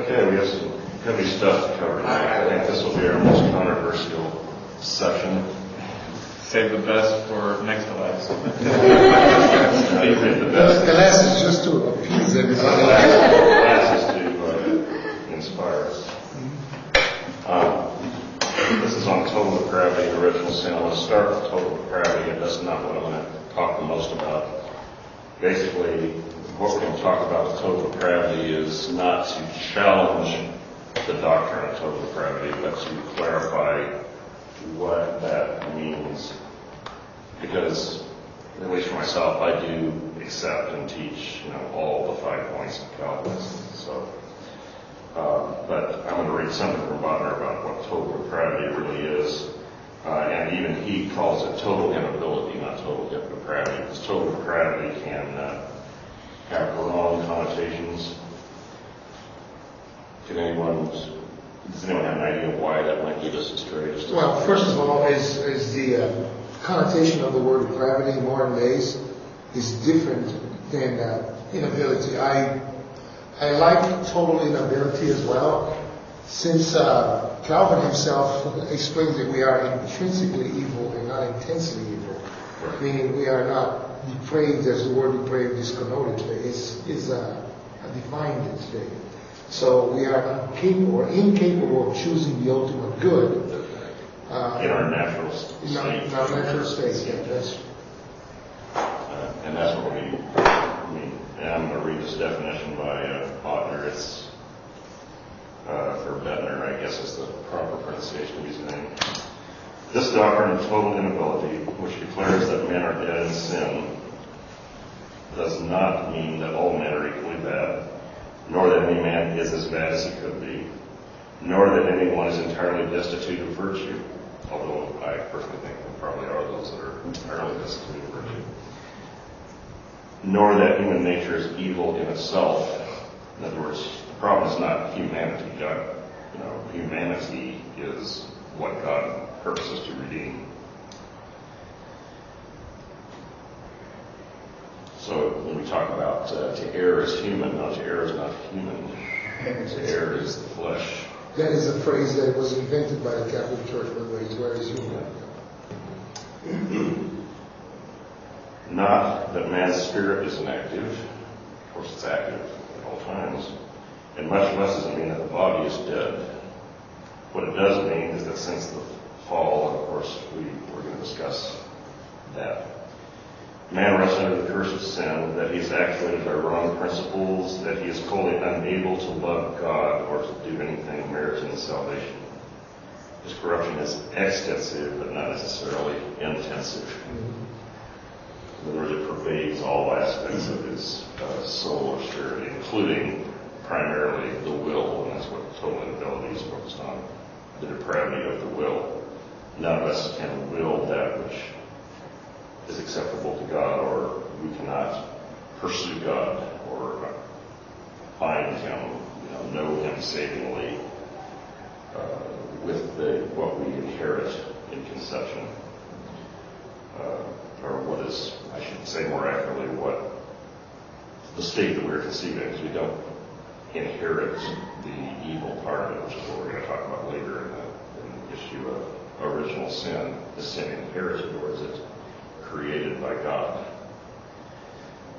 Okay, we have some heavy stuff to cover tonight. I think this will be our most controversial session. Save the best for next to last. Save the The last is just to appease everybody. The Last is to uh, inspire us. Um, This is on total depravity and original sin. I'm going to start with total depravity, and that's not what I'm going to talk the most about. Basically, what we're going to talk about with total depravity is not to challenge the doctrine of total depravity, but to clarify what that means. Because, at least for myself, I do accept and teach, you know, all the five points of Calvinism. So, um, but I'm going to read something from Bodmer about what total depravity really is. Uh, and even he calls it total inability, not total depravity, because total depravity can uh, have wrong connotations. Can anyone, does anyone have an idea why that might lead us astray? Just- Well, first of all, is, is the uh, connotation of the word depravity in modern days is different than uh, inability. I, I like total inability as well, since uh, Calvin himself explains that we are intrinsically evil and not intensely evil, meaning we are not depraved as the word depraved is connoted today, is, is uh, defined today. So we are incapable, or incapable of choosing the ultimate good. Uh, In our natural in our, state. in our natural state, yeah, that's, Uh, and that's what we, I mean, and I'm going to read this definition by uh, Botner. It's, uh, for Bedner, I guess is the proper pronunciation of his name. This doctrine of total inability, which declares that men are dead in sin, does not mean that all men are equally bad, nor that any man is as bad as he could be, nor that anyone is entirely destitute of virtue, although I personally think there probably are those that are entirely destitute of virtue nor that human nature is evil in itself. In other words, the problem is not humanity. God, you know, humanity is what God purposes to redeem. So when we talk about uh, to err is human, not to err is not human. To err is the flesh. that is a phrase that was invented by the Catholic Church, by the way, it's where is human. Not that man's spirit is inactive. Of course, it's active at all times. And much less does it mean that the body is dead. What it does mean is that since the fall, of course, we, we're going to discuss that, man rests under the curse of sin, that he is actuated by wrong principles, that he is wholly unable to love God or to do anything meriting salvation. His corruption is extensive, but not necessarily intensive. Words, it pervades all aspects of his uh, soul or spirit, including primarily the will, and that's what total inability is focused on, the depravity of the will. None of us can will that which is acceptable to God, or we cannot pursue God or find Him, you know, know Him savingly uh, with the what we inherit in conception uh, or what is, I should say more accurately, what the state that we're conceiving, because we don't inherit the evil part of it, which is what we're going to talk about later in the, in the issue of original sin. The sin inherited, or is it created by God?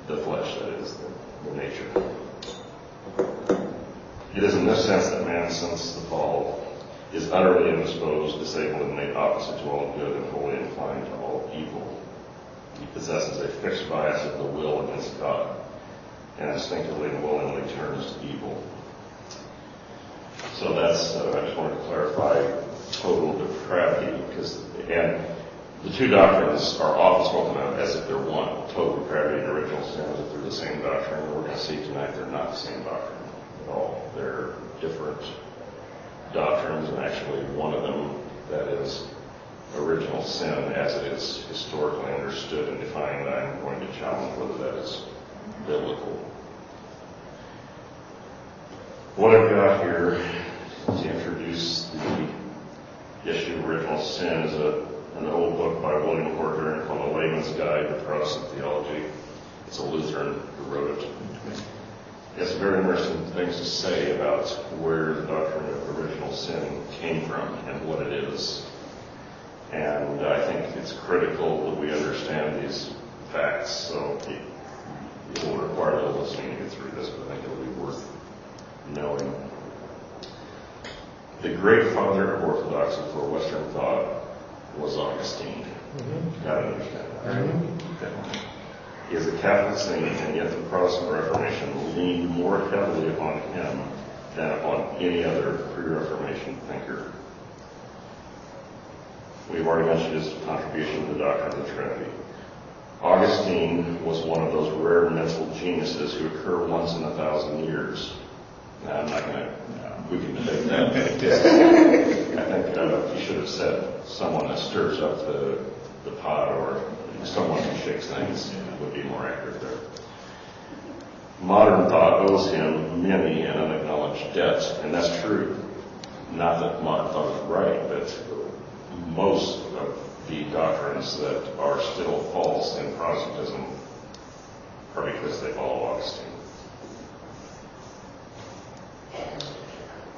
The flesh, that is, the, the nature. It is in this sense that man, since the fall, is utterly indisposed, disabled, and made opposite to all good and wholly inclined to all evil. He possesses a fixed bias of the will against God, and instinctively and willingly turns to evil. So that's, uh, I just wanted to clarify total depravity, because, and the two doctrines are often spoken of as if they're one. Total depravity and original sin as if they're the same doctrine. And we're going to see tonight they're not the same doctrine at all. They're different doctrines, and actually one of them, that is original sin as it is historically understood and defined, I'm going to challenge whether that is biblical. What I've got here to introduce the issue of original sin is a, an old book by William Corcoran called The Layman's Guide to Protestant Theology. It's a Lutheran who wrote it. It has very interesting things to say about where the doctrine of original sin came from and what it is. And I think it's critical that we understand these facts. So it, it will require a little listening to get through this, but I think be worth knowing. The great father of orthodoxy for Western thought was Augustine. Mhm. Got to understand that. Mhm. Okay. He is a Catholic saint, and yet the Protestant Reformation leaned more heavily upon him than upon any other pre-Reformation thinker. We've already mentioned his contribution to the doctrine of the Trinity. Augustine was one of those rare mental geniuses who occur once in a thousand years. Now, I'm not going to, we can debate that. I think uh, he should have said someone that stirs up the, the pot or someone who shakes things would be more accurate there. Modern thought owes him many and unacknowledged debts, and that's true. Not that modern thought is right, but most of the doctrines that are still false in Protestantism are because they follow Augustine.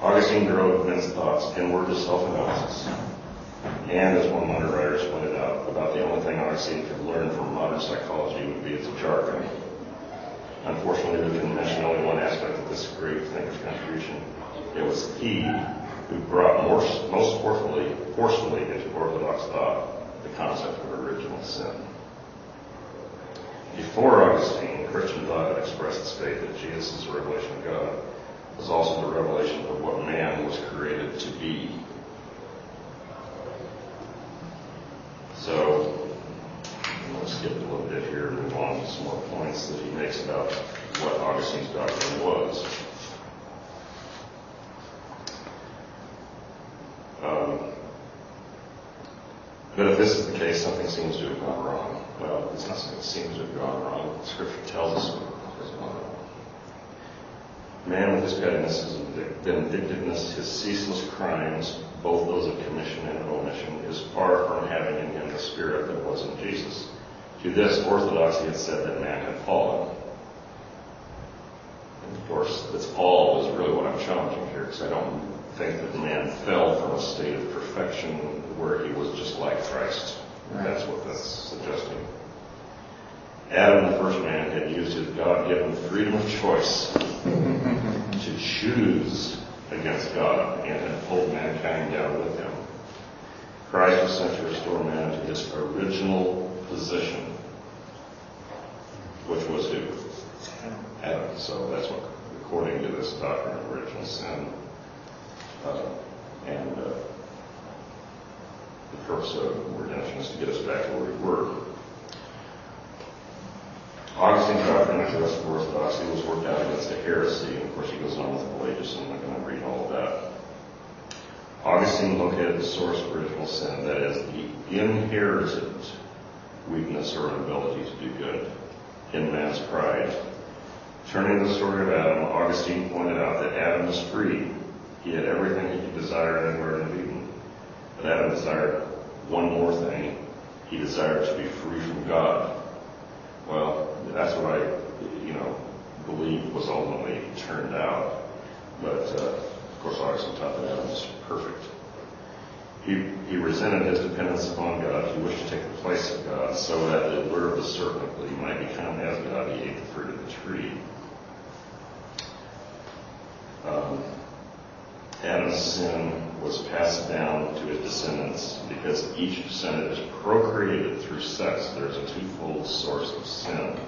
Augustine drove men's thoughts inward to self-analysis. And as one of writer pointed out, about the only thing Augustine could learn from modern psychology would be its jargon. Unfortunately, we can mention only one aspect of this great thinker's contribution. It was he who brought more, most forcefully, forcefully into Orthodox thought the concept of original sin. Before Augustine, Christian thought had expressed its faith that Jesus' is a revelation of God was also the revelation of what man was created to be. So, I'm going to skip a little bit here and move on to some more points that he makes about what Augustine's doctrine was. Um, but if this is the case, something seems to have gone wrong. Well, it's not something that seems to have gone wrong. Scripture tells us what has gone wrong. Man with his pettiness, his vindictiveness, his ceaseless crimes, both those of commission and omission, is far from having in him the spirit that was in Jesus. To this, orthodoxy had said that man had fallen. And of course, this fall is really what I'm challenging here, because I don't think that man fell from a state of perfection where he was just like Christ. That's what that's suggesting. Adam, the first man, had used his God-given freedom of choice to choose against God and had pulled mankind down with him. Christ was sent to restore man to his original position, which was who? Adam. So that's what, according to this doctrine of original sin, uh, and uh, the purpose of redemption is to get us back to where we were. Augustine's doctrine the orthodoxy was worked out against a heresy. and Of course, he goes on with Pelagius, and I'm not going to read all of that. Augustine located the source of original sin, that is, the inherited weakness or inability to do good in man's pride. Turning to the story of Adam, Augustine pointed out that Adam was free. He had everything he could desire anywhere in the Garden of Eden. But Adam desired one more thing. He desired to be free from God. Well, that's what I, you know, believe was ultimately turned out. But, uh, of course, Augustine taught that Adam was perfect. He, he resented his dependence upon God. He wished to take the place of God so that the lure of the serpent that he might become as God, he ate the fruit of the tree. Um, Adam's sin was passed down to his descendants because each descendant is procreated through sex. There's a twofold source of sin.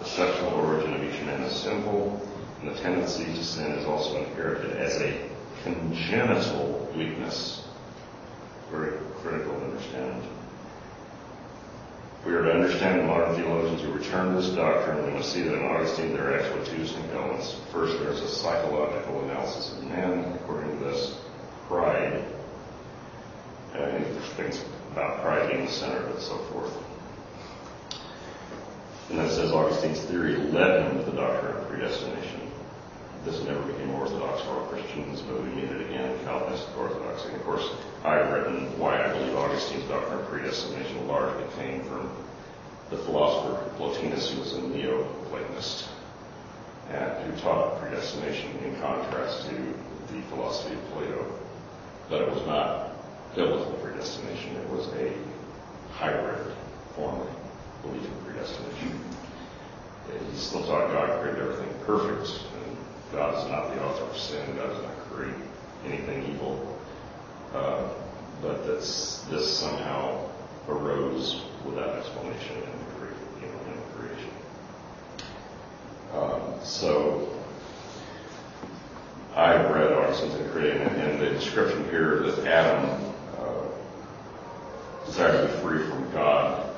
The sexual origin of each man is sinful, and the tendency to sin is also inherited as a congenital weakness. Very critical to understand. We are to understand the modern theologians who return to this doctrine, we must see that in Augustine there are actually two components. First, there's a psychological analysis of man, according to this, pride, and things about pride being the center of it, so forth. And then says Augustine's theory led him to the doctrine of predestination. This never became orthodox for all Christians, but we meet it again in Calvinistic orthodoxy. And of course, I've written why I believe Augustine's doctrine of predestination largely came from the philosopher Plotinus, who was a Neo-Platonist. and who taught predestination in contrast to the philosophy of Plato. But it was not biblical predestination, it was a hybrid form of belief in predestination. He still taught God created everything perfect, God is not the author of sin, God does not create anything evil. Uh, but that's, this somehow arose without explanation in the, cre- you know, in the creation. Um, so I read in creating it, and the description here that Adam uh, desired to be free from God.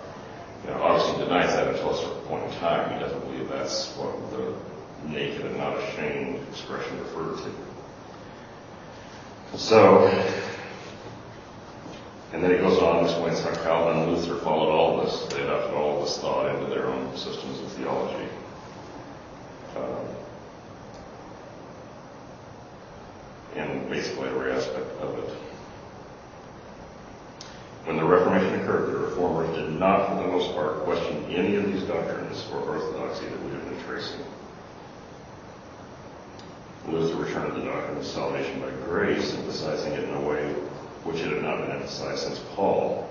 You know, Augustine denies that until a certain point in time. He doesn't believe that's what the naked and not ashamed expression referred to. So, and then he goes on and explains how Calvin and Luther followed all this. They adopted all this thought into their own systems of theology. Um, basically every aspect of it. When the Reformation occurred, the Reformers did not, for the most part, question any of these doctrines or orthodoxy that we have been tracing. Luther returned to the doctrine of salvation by grace, emphasizing it in a way which it had not been emphasized since Paul.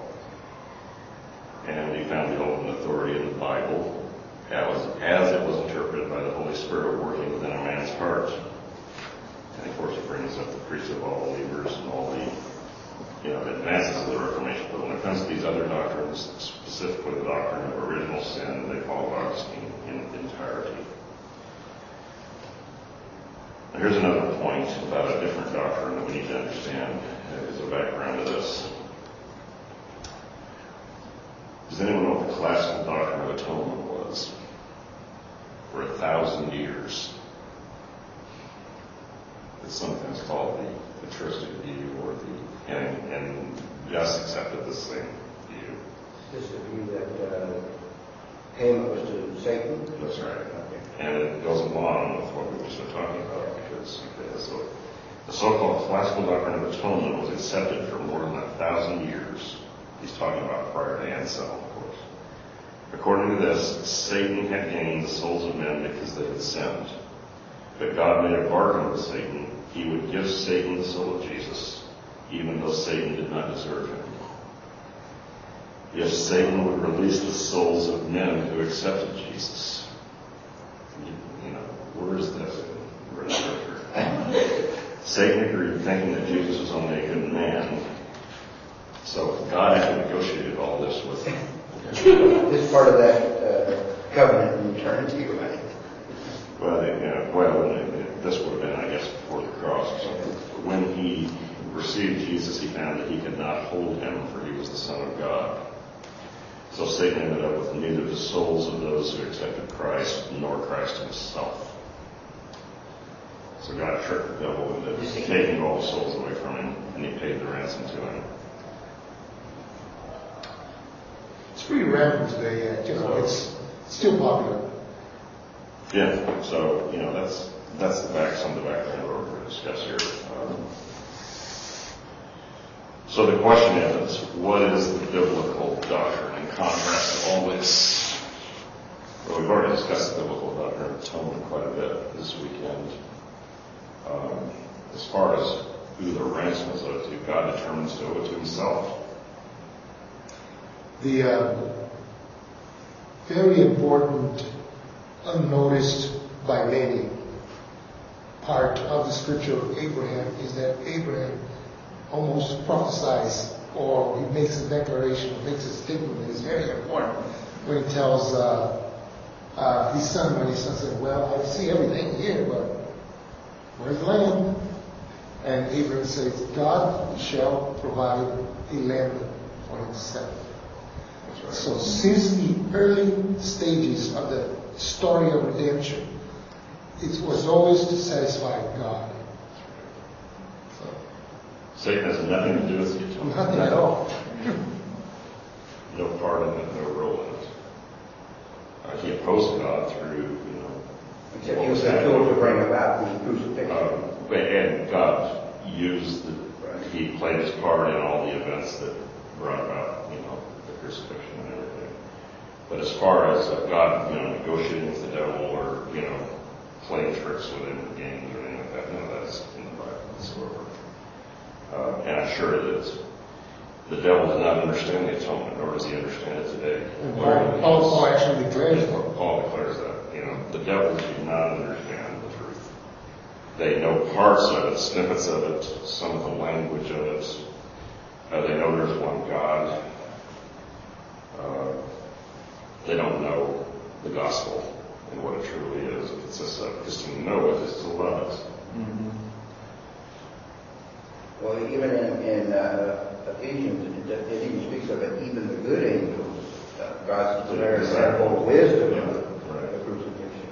And he found the ultimate authority in the Bible as, as it was interpreted by the Holy Spirit working within a man's heart. And of course, it brings up the priests of all believers and all the you know, advances of the Reformation. But when it comes to these other doctrines, specifically the doctrine of original sin, they follow Augustine in entirety. Here's another point about a different doctrine that we need to understand as a background to this. Does anyone know what the classical doctrine of atonement was? For a thousand years. It's sometimes called the patristic view or the, and, and Gus accepted the same view. This is the view that uh, payment was to Satan? That's right. Okay. And it goes along with what we were just talking about because so the so-called classical doctrine of atonement was accepted for more than a thousand years. He's talking about prior to Anselm, of course. According to this, Satan had gained the souls of men because they had sinned. But God made a bargain with Satan. He would give Satan the soul of Jesus, even though Satan did not deserve him. If Satan would release the souls of men who accepted Jesus, you, you know, where is this? Satan agreed, thinking that Jesus was only a good man. So God had negotiated all this with him. This part of that uh, covenant in eternity, right? Well, you know, well, this would have been, I guess, before the cross or something. When he received Jesus, he found that he could not hold him, for he was the Son of God. So Satan ended up with neither the souls of those who accepted Christ nor Christ himself. So God tricked the devil into taking all the souls away from him, and he paid the ransom to him. It's pretty random today, yeah, you know, it's still popular. Yeah, so, you know, that's, that's the back, some of the background we're going to discuss here. Um, So the question is, what is the biblical doctrine in contrast to all this? Well, we've already discussed the biblical doctrine of atonement quite a bit this weekend. Um, as far as who the ransom is owed to, God determines to owe it to himself. The uh, very important, unnoticed by many part of the scripture of Abraham is that Abraham almost prophesies or he makes a declaration, makes a statement that is very important when he tells uh, uh, his son, when his son said, well, I see everything here, but where's the land? And Abraham says, God shall provide a land for himself. Right. So since the early stages of the story of redemption, it was always to satisfy God. So, Satan has nothing to do with the atonement. nothing at all. no part in it, no role in it. Uh, he opposed God through, Except he was a tool to bring about the crucifixion. uh, and God used, the, he played his part in all the events that brought about, you know, the crucifixion and everything. But as far as uh, God, you know, negotiating with the devil or, you know, playing tricks with him in games or anything like that. None of that's in the Bible whatsoever. Uh, and I'm sure that the devil does not understand the atonement, nor does he understand it today. And Paul, Paul Paul actually declares that. Paul declares that, you know, the devils do not understand the truth. They know parts of it, snippets of it, some of the language of it. Uh, they know there's one God. Uh, they don't know the gospel and what it truly is. It consists of because to know it is to love it. Well, even in, in uh, Ephesians, it, it even speaks of it, even the good angels, uh, God's declared manifold wisdom of the Right. the crucifixion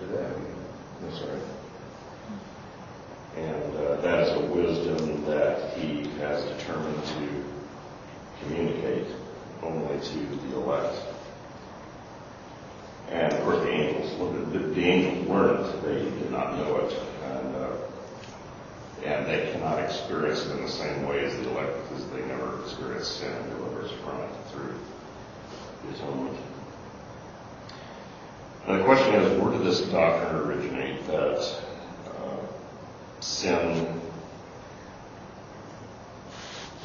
to them. And uh, that is a wisdom that he has determined to communicate only to the elect. And of course, the angels, the, the angels learned, they did not know it, and uh, and they cannot experience it in the same way as the elect because they never experience sin and deliverance from it through the atonement. And the question is, where did this doctrine originate that uh, sin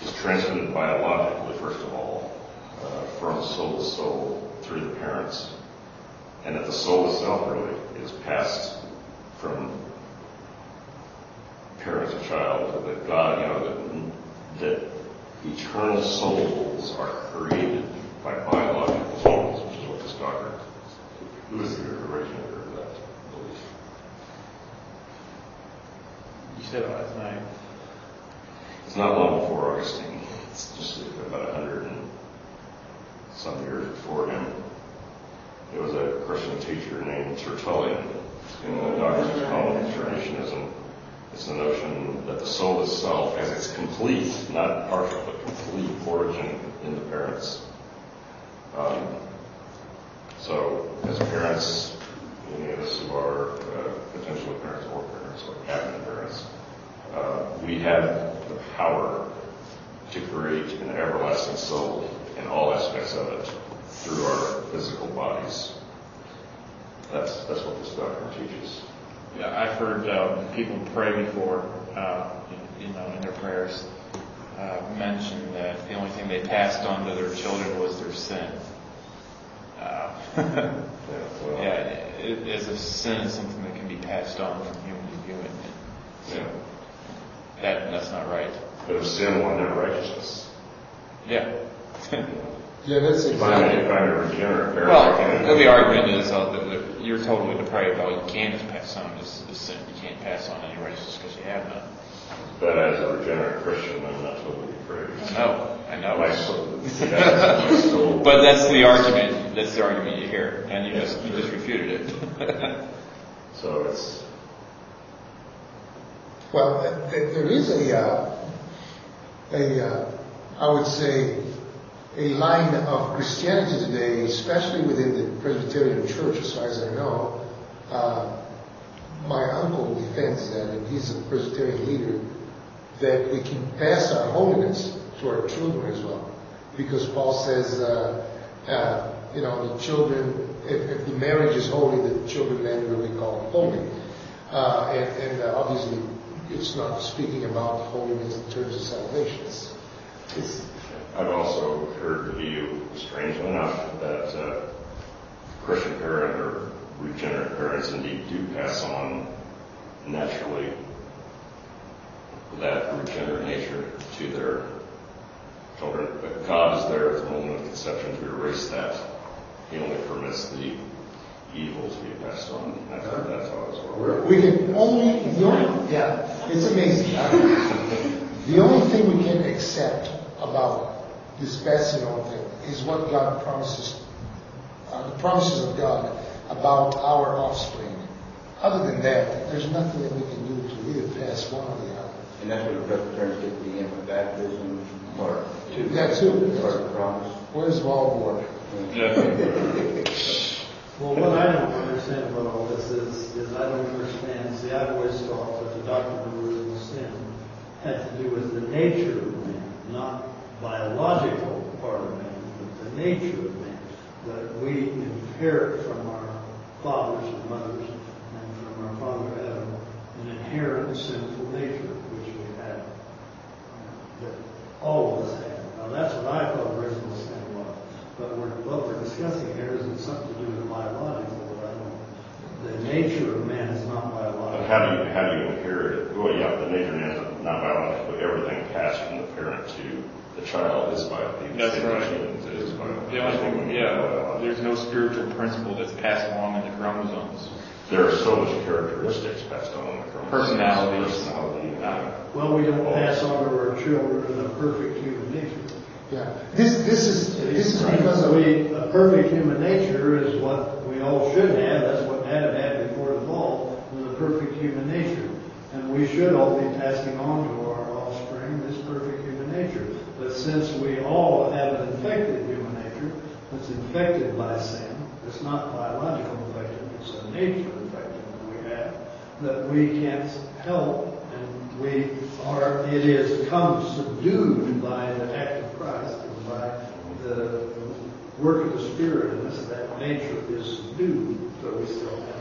is transmitted biologically, first of all, uh, from soul to soul through the parents, and that the soul itself really is passed from parent to child, that God, you know, that, that eternal souls are created by biological souls, which is what this doctrine who is the originator of that belief? You said it last night. It's not long before Augustine. It's just about a hundred and some years before him. It was a Christian teacher named Tertullian in the doctrines called traducianism. It's the notion that the soul itself has its complete, not partial, but complete origin in the parents. Um, so, as parents, any of us who are uh, parents or parents or have been parents, uh, we have the power to create an everlasting soul in all aspects of it through our physical bodies. That's that's what this doctrine teaches. Yeah, I've heard um, people pray before, uh, you you know, in their prayers, uh, mention that the only thing they passed on to their children was their sin. Uh, Yeah, well, yeah, it, as if sin is something that can be passed on from human to human. yeah. That that's not right. But if sin will not righteousness. Yeah. Yeah, that's If I'm, exactly. if I'm a regenerate parent, I can't- well, the argument is uh, that, that you're totally depraved. All you can is pass on is, is sin. You can't pass on any righteousness because you have none. But as a regenerate Christian, I'm not totally depraved. I know, I know. My soul, that's my soul. But that's the argument. That's the argument you hear, and you just you just refuted it. So it's, Well, th- th- there is a, uh, a, uh, I would say, a line of Christianity today, especially within the Presbyterian Church, as far as I know. Uh, my uncle defends that, and he's a Presbyterian leader, that we can pass our holiness to our children as well. Because Paul says, uh, uh, you know, the children, if, if the marriage is holy, the children then will be called holy. Uh, and and uh, obviously, it's not speaking about holiness in terms of salvation. It's, I've also heard the view, strangely enough, that uh, Christian parent or regenerate parents indeed do pass on naturally that regenerate nature to their children. But God is there at the moment of conception to erase that. He only permits the evil to be passed on. I've heard that taught as well. We can only, the only, yeah, it's amazing. The only thing we can accept about this passing on thing is what God promises, uh, the promises of God about our offspring. Other than that, there's nothing that we can do to either pass one or the other. And that's what the Presbyterians get the infant baptism, or two. That too. Part of the promise. Where's Walmart? Well, what I don't understand about all this is, is I don't understand, see, I've always thought that the doctrine of original sin had to do with the nature of man, not biological part of man, but the nature of man. That we inherit from our fathers and mothers and from our father Adam an inherent sinful nature, which we have, that all of us have. Now, that's what I thought original sin was. But we're, what we're discussing here is it's something to do with biological, but I don't, the nature of man is not But biological. how do you, how do you inherit it? Well, yeah, the nature of man is not biological, but everything passed from the parent to the child is biological. That's right. It is biological. The only thing, yeah, there's no spiritual principle that's passed along in the chromosomes. There are so much characteristics passed on in the chromosomes. Personalities. Personality. Uh, Well, we don't pass on to our children a perfect human nature. Yeah, this, this is, this is because of, We, a perfect human nature is what we all should have, that's what Adam had before the fall, was a perfect human nature. And we should all be passing on to our offspring this perfect human nature. But since we all have an infected human nature, that's infected by sin, it's not biological infection, it's a nature infection that we have, that we can't help, and we are, it is come subdued by the act of Christ, and by the work of the Spirit in us, that nature is subdued, but we still have it.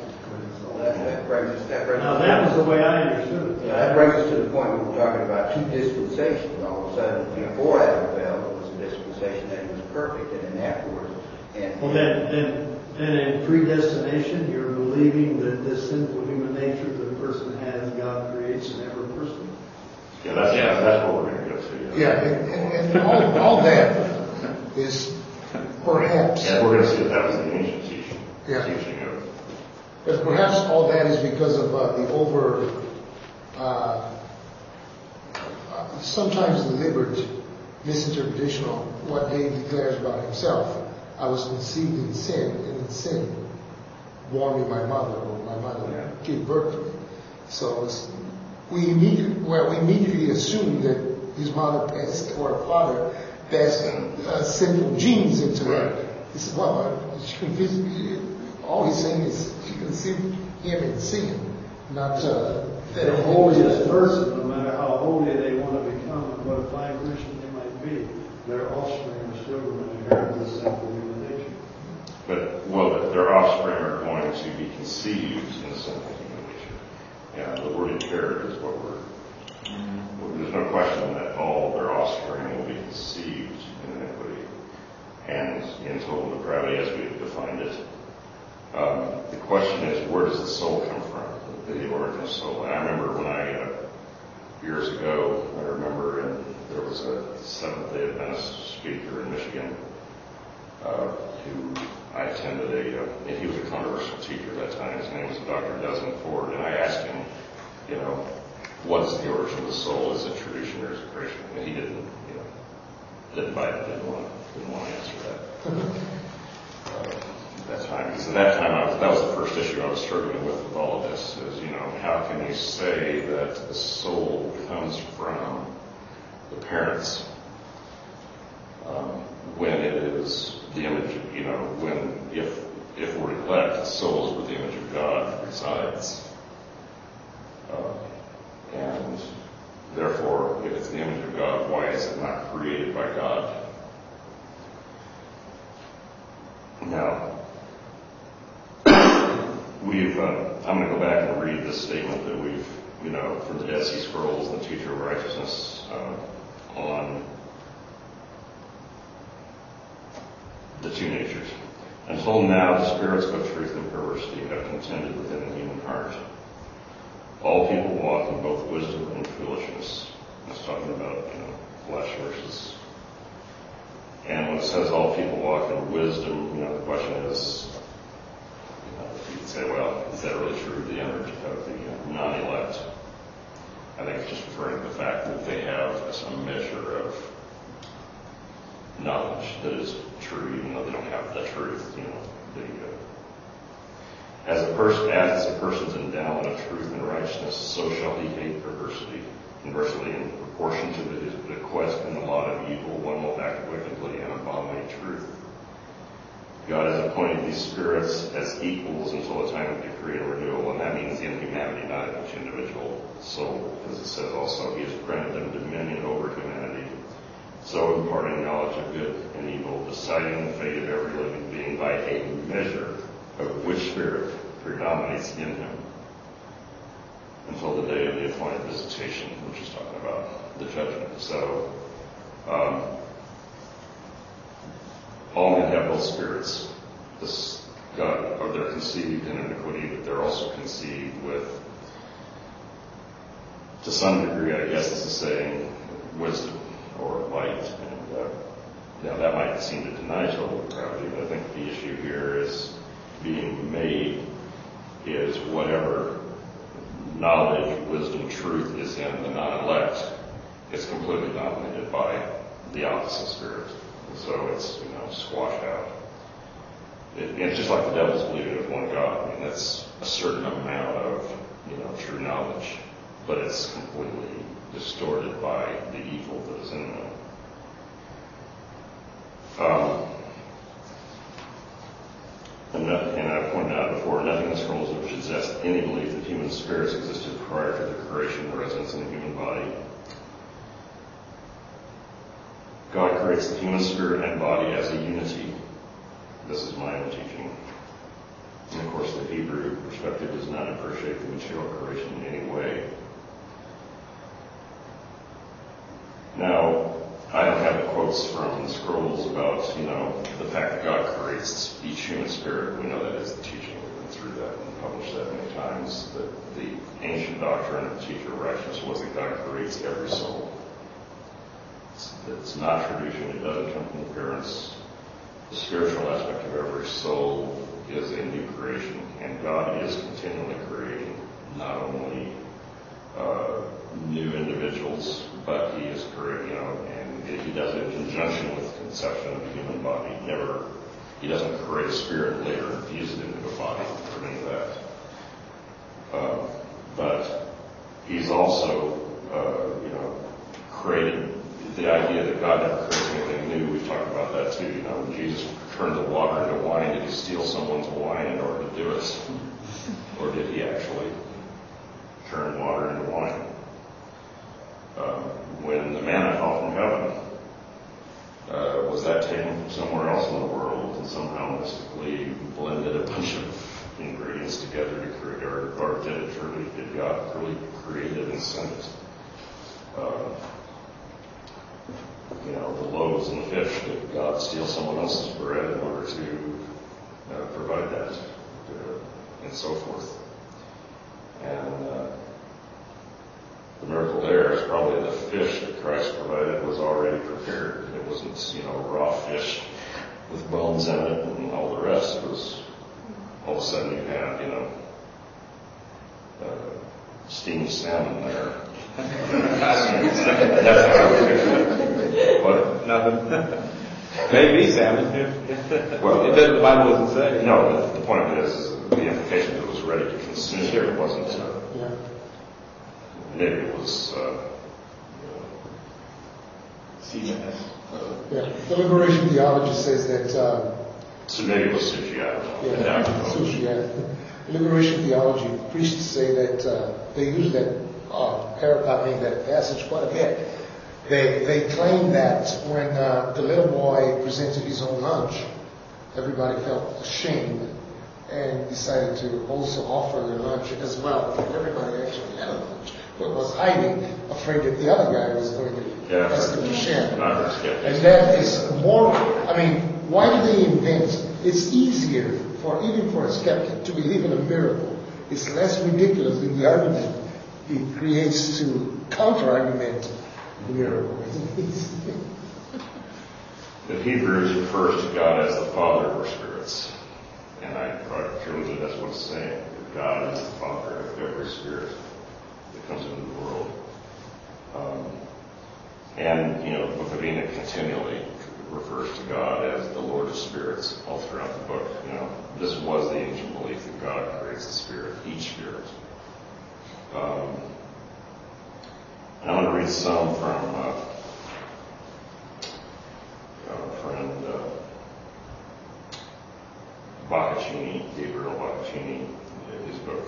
Well, That, that brings us, that brings Now, us. that was the way I understood it. Yeah, that brings us to the point where we're talking about two dispensations. All of a sudden, before Adam fell, it was a dispensation that he was perfect, and then afterwards, and. Well, then, then, then in predestination, you're believing that this sinful human nature that a person has, God creates in every person. Yeah, that's, Yeah. that's what we're gonna go to. yeah, and, and, and all, all that is perhaps, And we're gonna see that that was the ancient teaching. Yeah. Teaching of, but perhaps all that is because of uh, the over, uh, uh, sometimes deliberate misinterpretation of what David declares about himself. I was conceived in sin, and in sin born me my mother, or my mother gave birth to me. So it's, we immediately, well, we immediately assume that his mother passed, or her father passed uh, sinful genes into Right. him. He said, well, she conceived, all he's saying is she conceived him in sin, not uh, that The holiest person, no matter how holy they want to become and what a fine Christian they might be, their offspring are still going to inherit the sinful nature. But, well, that their offspring are going to be conceived in the sinful human nature. Yeah, the word inherit is what we're, well, there's no question that all their offspring will be conceived in iniquity and in total depravity as we have defined it. Um, the question is, where does the soul come from? The origin of soul. And I remember when I, uh, years ago, I remember in, there was a Seventh Day Adventist speaker in Michigan uh, who I attended a, uh, and he was a controversial teacher at that time. His name was Dr. Desmond Ford, and I asked him, you know, what is the origin of the soul? Is it tradition or is it creation? And he didn't, you know, didn't bite it, didn't want, didn't want to answer that. Uh, at that time, because at that time, I was, that was the first issue I was struggling with with all of this, is, you know, how can you say that the soul comes from the parents um, when it is the image, you know, when, if, if we're to elect, the soul where the image of God resides. Uh, and therefore, if it's the image of God, why is it not created by God? Now, we've, uh, I'm going to go back and read this statement that we've, you know, from the Dead Sea Scrolls the Teacher of Righteousness uh, on the two natures. Until now, the spirits of truth and perversity have contended within the human heart. All people walk in both wisdom and foolishness. That's talking about, you know, flesh versus. And when it says all people walk in wisdom, you know, the question is, you know, you could say, well, is that really true of the of the non-elect? I think it's just referring to the fact that they have some measure of knowledge that is true, even though they don't have the truth, you know. The, uh, as a person, as a person's endowment of truth and righteousness, so shall he hate perversity. Conversely, in proportion to the, the quest and the lot of evil, one will act wickedly and abominate truth. God has appointed these spirits as equals until the time of decree and renewal, and that means in humanity, not in each individual soul, because it says also He has granted them dominion over humanity, so imparting knowledge of good and evil, deciding the fate of every living being by a measure of which spirit predominates in him. until the day of the appointed visitation, which is talking about the judgment. So, um, all men have both spirits. This God, or they're conceived in iniquity, but they're also conceived with, to some degree, I guess this is saying, wisdom or light. And uh, now that might seem to deny total depravity, but I think the issue here is being made is whatever knowledge, wisdom, truth is in the non-elect, it's completely dominated by the opposite spirit. And so it's, you know, squashed out. It, it's just like the devil's believing in one God. I mean, that's a certain amount of, you know, true knowledge, but it's completely distorted by the evil that is in them. Um, and, that, and I pointed out before, nothing in the scrolls would suggest any belief that human spirits existed prior to the creation of residence in the human body. God creates the human spirit and body as a unity. This is my own teaching. And of course, the Hebrew perspective does not appreciate the material creation in any way. Now, I don't have the quotes from the scrolls about, you know, the fact that God creates each human spirit. We know that is the teaching. We've been through that and published that many times. That the ancient doctrine of the teacher righteousness was that God creates every soul. It's, it's not tradition. It doesn't come from parents. The spiritual aspect of every soul is a new creation, and God is continually creating not only uh, new individuals, but He is creating, you know, and He does it in conjunction with conception of the human body. He Never, He doesn't create a spirit later and infuse it into a body or any of that. Uh, but He's also, uh, you know, created the idea that God never creates anything new. We've talked about that too. You know, when Jesus turned the water into wine, did He steal someone's wine in order to do it, or did He actually turn water into wine? Uh, when the manna fell from heaven, uh, was that taken from somewhere else in the world and somehow mystically blended a bunch of ingredients together to create, or, or did it truly, did God really create it and send it? Uh, you know, the loaves and the fish, did God steal someone else's bread in order to uh, provide that, uh, and so forth? And uh, the miracle there is probably the fish that Christ provided was already prepared. It wasn't, you know, raw fish with bones in it and all the rest. It was all of a sudden you had, you know, uh, steamed salmon there. That's how I would picture it. What? Nothing. Maybe salmon. Well, It doesn't, the Bible doesn't say. No, the, the point of it is, is the implication that it was ready to consume. It wasn't, uh, It was, uh, Seabass. Yeah. The liberation theology says that, um, so maybe it was sushi, I don't know. Yeah, Yeah, I don't know. sushi, yeah. Liberation theology, priests say that uh, they use that uh, paragraph, I mean, that passage quite a bit. They, they claim that when uh, the little boy presented his own lunch, everybody felt ashamed and decided to also offer their lunch as well. And everybody actually had a lunch, was hiding, afraid that the other guy was going to Yeah. ask him to share. Not very skeptical. And that is more, I mean, why do they invent? It's easier for, even for a skeptic to believe in a miracle. It's less ridiculous than the argument it creates to counter-argument the miracle. The Hebrews refers to God as the Father of our spirits. And I, I truly that's what it's saying. That God is the Father of every spirit comes into the world. Um, and, you know, the book of Enoch continually refers to God as the Lord of spirits all throughout the book. You know, this was the ancient belief that God creates the spirit, each spirit. Um, and I'm going to read some from uh, our friend uh, Boccaccini, Gabriel Boccaccini, in his book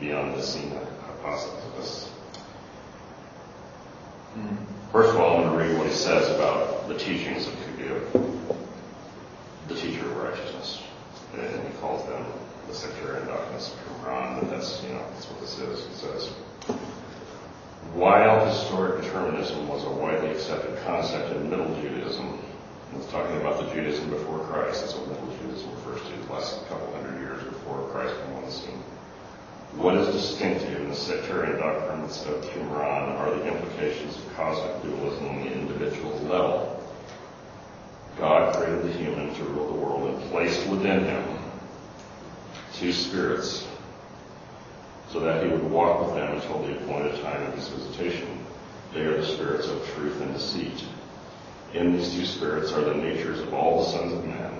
Beyond the Hypothesis. First of all, I'm going to read what he says about the teachings of, of the teacher of righteousness. And he calls them the sectarian doctrines of Qumran, but that's, you know, that's what this is. It says, while historic determinism was a widely accepted concept in Middle Judaism, it's talking about the Judaism before Christ, that's what Middle Judaism refers to, the last couple hundred years before Christ came on the scene. What is distinctive in the sectarian doctrines of Qumran are the implications of cosmic dualism on the individual level. God created the human to rule the world and placed within him two spirits so that he would walk with them until the appointed time of his visitation. They are the spirits of truth and deceit. In these two spirits are the natures of all the sons of men,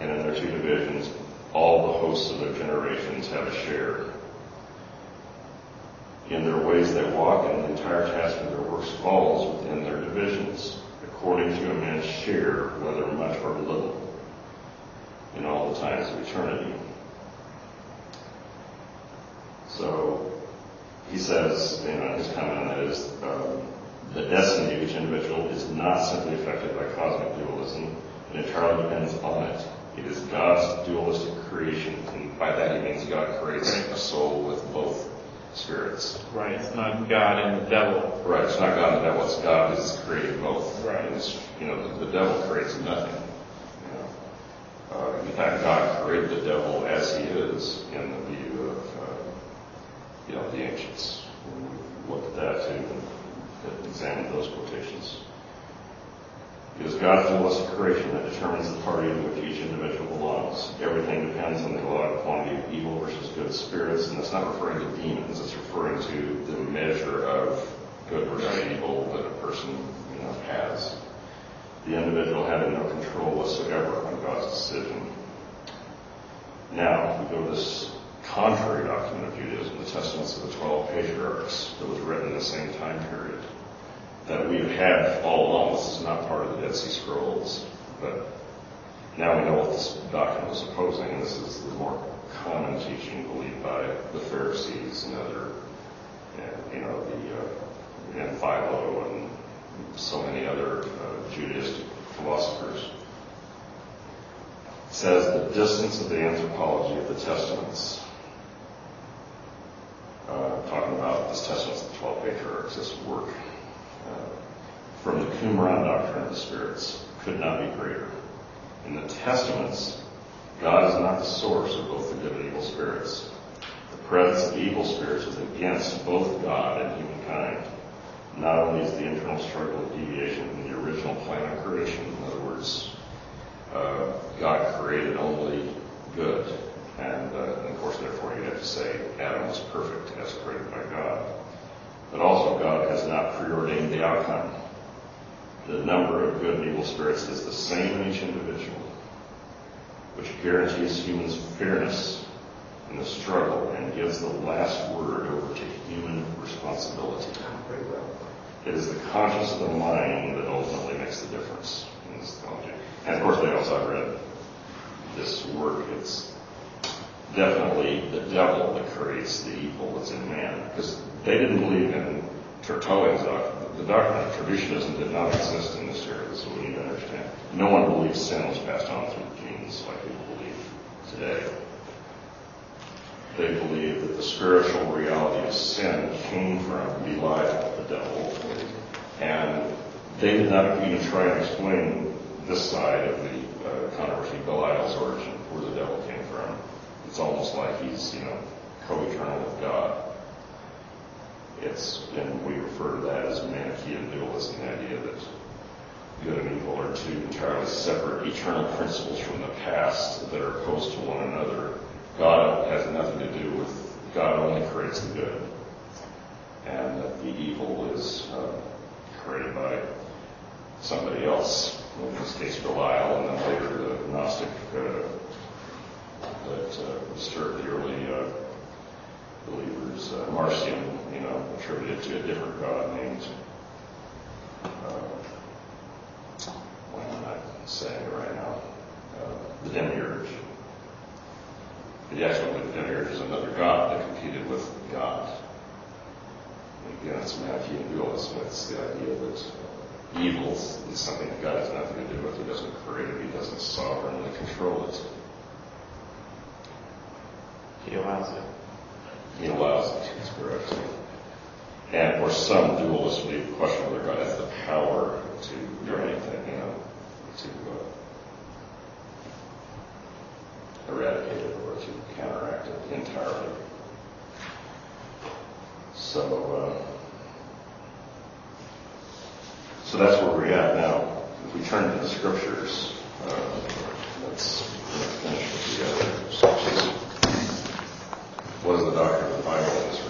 and in their two divisions, all the hosts of their generations have a share. In their ways they walk, and the entire task of their works falls within their divisions, according to a man's share, whether much or little, in all the times of eternity. So he says, you know, his comment on that is um, the destiny of each individual is not simply affected by cosmic dualism. It entirely depends on it. It is God's dualistic creation, and by that he means God creates a soul with both spirits. Right, it's not God and the devil. Right, it's not God and the devil, it's God who's creating both. Right. And it's, you know, the, the devil creates nothing. You know. Uh, in fact, God created the devil as he is in the view of, uh, you know, the ancients. We looked at that too and examined those quotations. It is God's dualistic creation that determines the party to which each individual belongs. Everything depends on the allowed quantity of evil versus good spirits, and it's not referring to demons, it's referring to the measure of good versus evil that a person, you know, has. The individual having no control whatsoever on God's decision. Now, we go to this contrary document of Judaism, the Testaments of the Twelve Patriarchs, that was written in the same time period that we have had all along. This is not part of the Dead Sea Scrolls, but now we know what this doctrine was opposing, and this is the more common teaching believed by the Pharisees and other, and, you know, the uh, and Philo and so many other uh, Judaistic philosophers. It says the distance of the anthropology of the Testaments. Uh, talking about this Testaments the Twelve Patriarchs, this work from the Qumran doctrine of the spirits could not be greater. In the Testaments, God is not the source of both the good and evil spirits. The presence of evil spirits is against both God and humankind. Not only is the internal struggle of deviation from the original plan of creation, in other words, uh, God created only good, and, uh, and of course, therefore, you have to say Adam was perfect as created by God. But also, God has not preordained the outcome. The number of good and evil spirits is the same in each individual, which guarantees humans fairness in the struggle and gives the last word over to human responsibility. It is the conscience of the mind that ultimately makes the difference in this theology. And of course, they also have read this work. It's definitely the devil that creates the evil that's in man. Because they didn't believe in Tertullian's doctrine. The doctrine of traducianism did not exist in this era. This is what we need to understand. No one believes sin was passed on through genes like people believe today. They believe that the spiritual reality of sin came from Belial, the devil, and they did not even try and explain this side of the uh, controversy, Belial's origin, where the devil came from. It's almost like he's, you know, co-eternal with God. It's, and we refer to that as Manichaean dualism, the idea that good and evil are two entirely separate eternal principles from the past that are opposed to one another. God has nothing to do with, God only creates the good. And that the evil is uh, created by somebody else, in this case Belial, and then later the Gnostic uh, that uh, disturbed the early uh, believers. Uh, Marcion, you know, attributed to a different god named. Uh, why am I saying it right now? Uh, the Demiurge. But yes, the Demiurge is another god that competed with God. And again, it's Manichaean dualism. It's the idea that evil is something that God has nothing to do with. He doesn't create it. He doesn't sovereignly control it. He allows it he allows it. to correct. And or some dualists will question whether God has the power to do anything, you know, to uh, eradicate it or to counteract it entirely. So, uh, so that's where we're at now. If we turn to the scriptures, uh, let's, let's finish with the other sections what the doctrine of the Bible is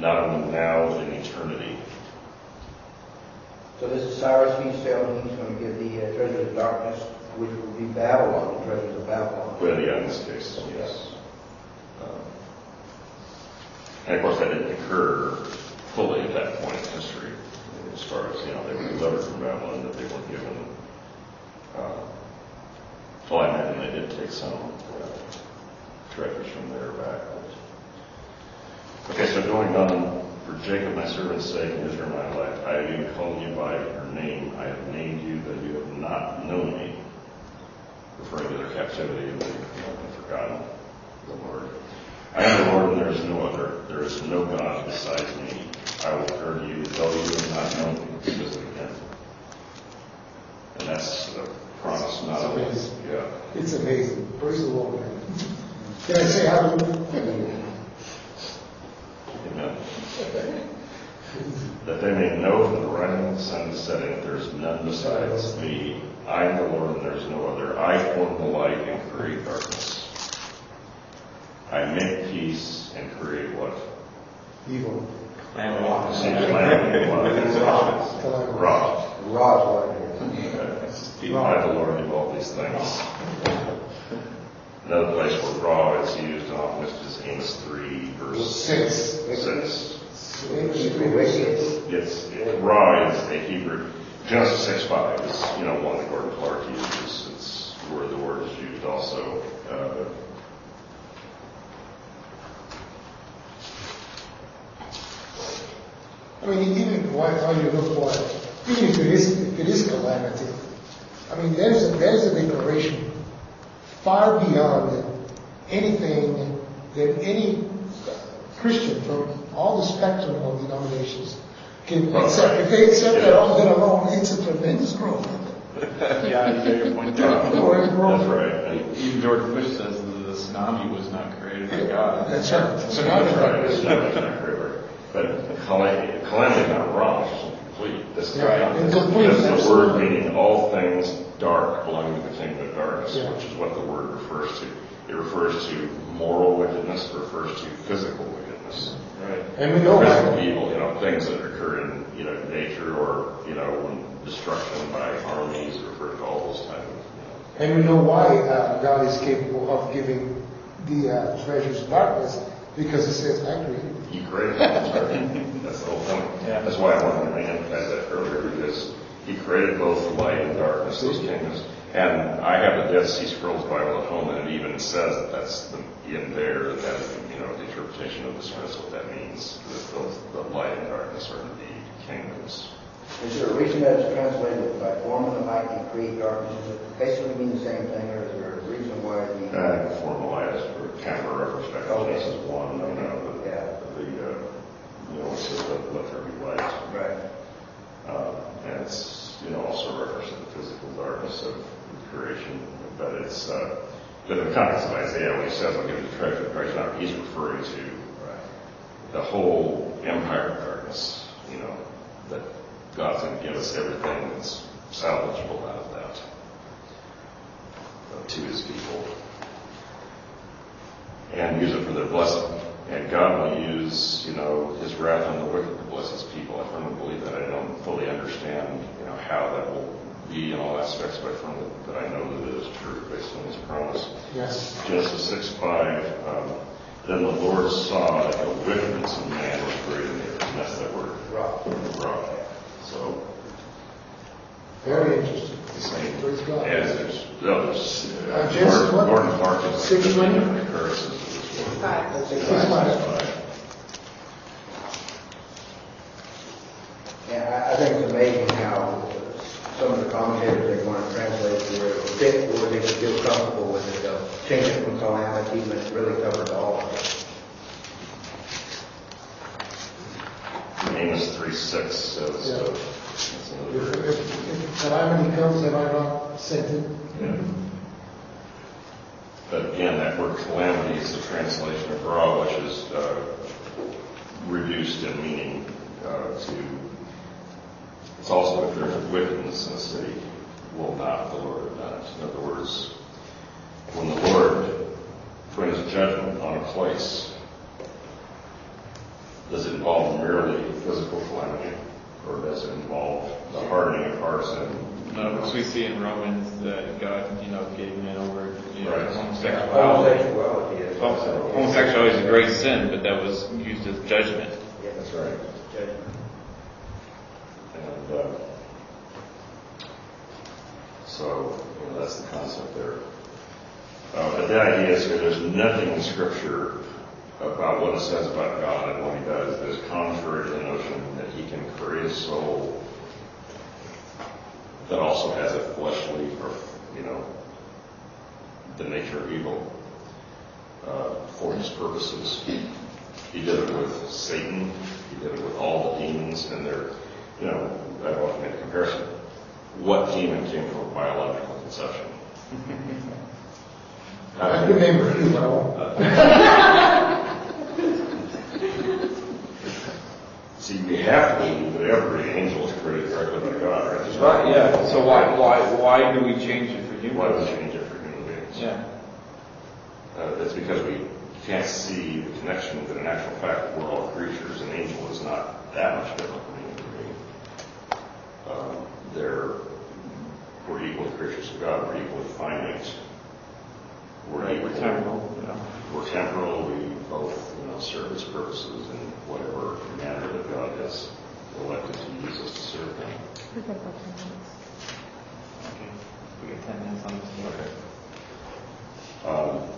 not only now but in eternity. So this is Cyrus, he's telling, he's going to give the uh, treasures of darkness, which will be Babylon, the treasures of Babylon. Well, yeah, in this case, yes. Um, And of course, that didn't occur fully at that point in history, as far as, you know, they were delivered from Babylon, that they weren't given, uh, well, I imagine they did take some uh, treasures from there back. Okay, so going on, for Jacob, my servant's sake, and Israel, my elect, I have even called you by your name. I have named you that you have not known me referring to their captivity and they have forgotten the Lord. I am the Lord and there is no other. There is no God besides me. I will turn to you though you have not known me, says it again. And that's a promise not only, yeah. It's amazing. Praise the Lord. Can I say hallelujah? Amen. That they may know that the rising of the sun to setting there is none besides me. I am the Lord and there is no other. I form the light and create darkness. I make peace and create what? Evil. See, calamity, what? Calamity. Ra. Ra's what it is. Okay. I, the Lord, do all these things. Another place where Ra is used often is Amos 3, verse Six. 6. Amos three, verse six. It's, it, Ra is a Hebrew, Genesis 6, 5 is, you know, one that Gordon Clark uses. It's where the word is used also. Uh, I mean, even while, while you look for it, even if it is, if it is calamity, I mean, there's a, there's a declaration far beyond anything that any Christian from all the spectrum of denominations can accept. If they accept that all that alone, it's a tremendous growth. Yeah, you get your point there. Or it's growth. That's right. Even George Bush says that the tsunami was not created by God. That's right. So now That's right, they're it's not, it's not river. But calamity, calamity not wrong, it's just complete. This is Yeah, incomplete, This the word meaning all things dark belonging to the kingdom of darkness, Yeah. which is what the word refers to. It refers to moral wickedness, it refers to physical wickedness. Right. And we know Physical why. evil, you know, things that occur in, you know, nature or, you know, when destruction by armies, it refers to all those type of, you And we know why uh, God is capable of giving the uh, treasures of darkness because it says, I created you created. That's. That's the whole point. Yeah. That's why I wanted to emphasize that earlier, because he created both the light and darkness, those kingdoms. And I have the Dead Sea Scrolls Bible at home, and it even says that that's the, in there, that, you know, the interpretation of this, that's what that means, that both the light and darkness are indeed kingdoms. Is there a reason that it's translated by forming the light and create darkness? Does it basically mean the same thing, or is there a reason why the... Uh, formalized for kind of a reference back to Okay. Genesis one, you know, the, Yeah. the, uh, you know, it says let, let there be light. Right. Uh, and it's, you know, also a reference to the physical darkness of creation, but it's, uh, but in the context of Isaiah, when he says, I'll give you the treasure of Christ, now he's referring to the whole empire of darkness, you know, that God's going to give us everything that's salvageable out of that uh, to his people and use it for their blessing. And God will use, you know, his wrath on the wicked to bless his people. I firmly believe that. I don't fully understand, you know, how that will be in all aspects, but I firmly, but I know that it is true based on his promise. Yes. Genesis 6, 5, um, then the Lord saw that the wickedness of man was great in the earth, and that's that word, Rock. rock. So, Very interesting. the same, Praise God. as there's, no, there's, Uh, uh? Gordon Clark is Six like twenty? different occurrences of this word. Five. Six Six, five. five. Yeah, I, I think it's amazing how some of the commentators, they want to translate the word fit, or they feel comfortable with it, they'll change it from calamity, but it really covers all of it. Amos 3, 6 says, Yeah. uh, that's another If, word. if, if calamity comes, have I not sent it? Yeah. But again, that word calamity is the translation of ra, which is uh, reduced in meaning uh, to, it's also if there's wickedness in the city, will not the Lord it. In other words, when the Lord brings judgment on a place, does it involve merely physical calamity, or does it involve the hardening of hearts and No, because we see in Romans that God, you know, gave men over, you know, Right. homosexuality. Homosexuality is. Homosexuality is a great sin, but that was used as judgment. Yeah, That's right. judgment. And uh, so, you know, that's the concept there. Uh, but the idea is that there's nothing in Scripture about what it says about God and what He does that is contrary to the notion that He can create a soul that also has a fleshly or, you know, the nature of evil uh, for His purposes. He did it with Satan. He did it with all the demons, and they're, you know, I've often made a comparison. What demon came from a biological conception? I can name a few, but I won't. See, we have to believe that every angel is created directly by God, right? There's Right, not- yeah, so why, why, why do we change it for humans? Why would we change it for human beings? Yeah. Uh, it's because we can't see the connection that in actual fact we're all creatures. An angel is not that much different from a human being. Um, they're, we're equally creatures of God. We're equal equally finite. We're Right, equal. we're temporal, you know. We're temporal. We both, you know, serve His purposes in whatever manner that God has elected to use us to serve Him. We've got about 10 minutes. Okay. We got 10 minutes on this. Okay. Um,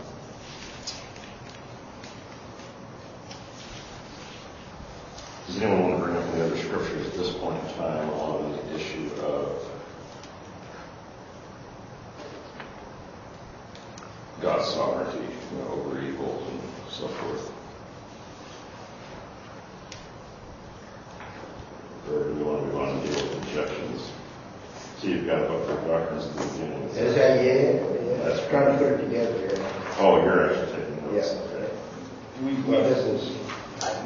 Does anyone want to bring up any other scriptures at this point in time on the issue of God's sovereignty you know, over evil and so forth? Or do we want to move on and deal with objections? See, you've got a about the doctrines at the beginning. Is that, yeah, yeah, that's trying to put it together here. Oh, you're actually taking notes. Yes. Okay. We, Well, this is,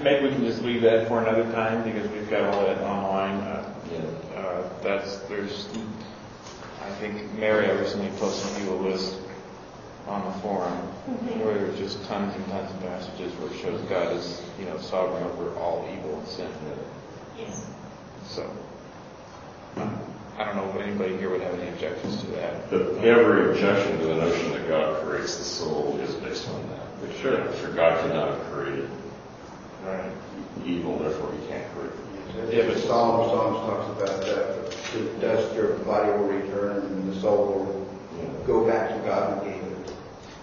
maybe we can just leave that for another time because we've got all that online. Uh, Yeah. uh, that's, there's, I think Mary recently posted you a list on the forum mm-hmm. where there's just tons and tons of passages where it shows God is, you know, sovereign over all evil and sin. So, I don't know if anybody here would have any objections to that. But every objection to the notion that God creates the soul is based on that. But Sure. Sure, God cannot have created evil, therefore he can't create. Yeah, but- Psalms, Psalms talks about that, the dust your body will return and the soul will go back to God who gave it.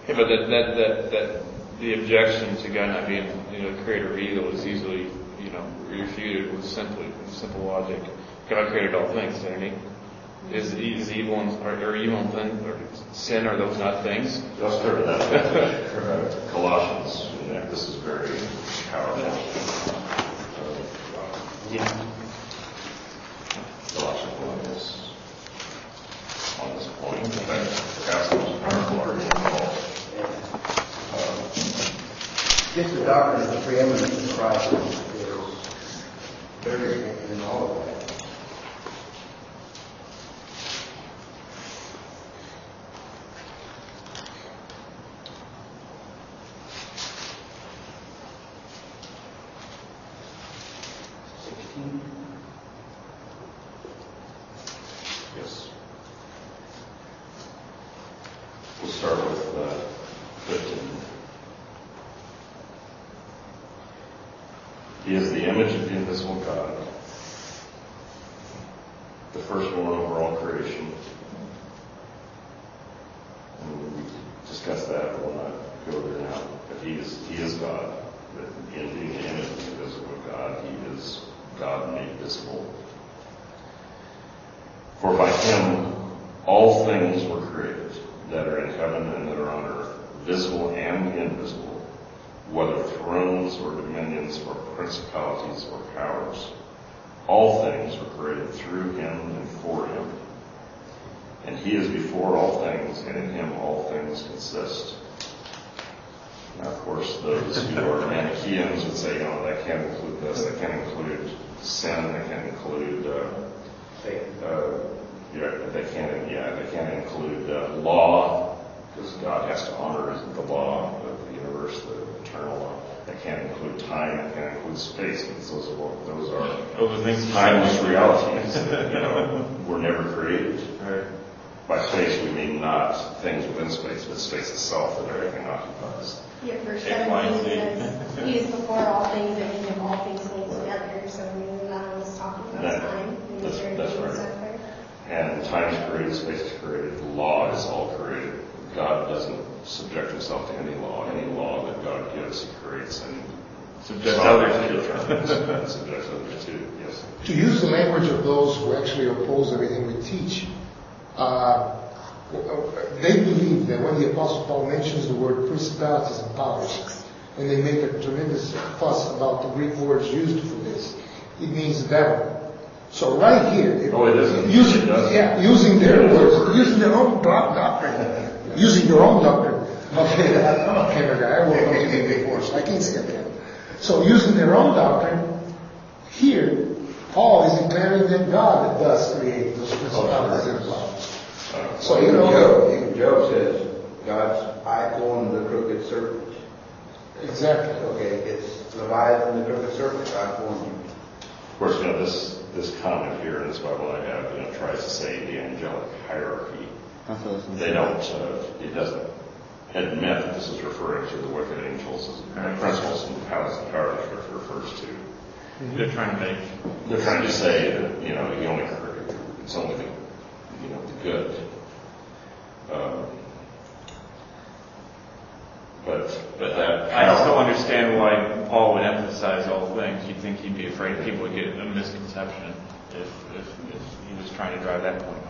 Yeah, but that, that, that, that, the objection to God not being, you know, the creator of evil is easily, you know, refuted with simply, simple logic. God created all things, didn't he? Is, is evil and, or, or evil and sin, or sin, are those not things? Let's start that. Colossians, you know, this is very powerful. Yeah. Colossians 1 is on this point. In perhaps the most powerful argument of all. Just the doctrine of the preeminence of Christ is very in all of that. Sixteen. Yes. of the invisible God, the firstborn over all creation. And we discussed that, we'll not go there now. But he is, he is God. But in being the image of the invisible God, he is God made visible. For by him all things were created that are in heaven and that are on earth, visible and invisible, whether thrones or dominions or principalities or powers. All things were created through him and for him. And he is before all things, and in him all things consist. Now, of course, those who are Manichaeans would say, no, that can't include this, that can't include sin, that can't include, uh, uh, yeah, they can't, yeah, they can't include uh, law, because God has to honor the law of the universe, the eternal law. They can't include time, they can't include space, because those are, what- those are Those are things. timeless realities that, you know, were never created. Right. By space, we mean not things within space, but space itself that everything occupies. Yeah, verse X, Y, and seventeen Z. says, He is before all things, and in him all things hold together, so I mean, that was talking about That- time. and that's- eternity that's and right. stuff there. And time is created, space is created, the law is all created. God doesn't subject himself to any law. Any law that God gives, he creates and Subject others to. subjects others to, yes. To use the language of those who actually oppose everything we teach, uh, they believe that when the Apostle Paul mentions the word principalities and powers, and they make a tremendous fuss about the Greek words used for this, it means devil. So right here, it- Oh, it isn't. using, It yeah, using their words, using their own doctrine, using your own doctrine. Okay, I'm a camera guy, I worked on TV before, so I can't see a camera. So using their own doctrine, here, Paul is declaring that God does create those principalities and powers. Uh, So, you know, Job, even Job says, God's eye on the crooked serpent. exactly. Okay, it's Leviathan, the crooked serpent, God formed him. Of course, you know, this, this comment here in this Bible I have, you know, tries to say the angelic hierarchy. That's what I was gonna They don't, uh, it doesn't admit that this is referring to the wicked angels and the principles and powers and powers refers to. They're trying to make, They're trying to say that, you know, he only, it's only the, you know, the good. Um, But, but that. I just don't understand why Paul would emphasize all things. You'd think he'd be afraid people would get a misconception if, if, if he was trying to drive that point.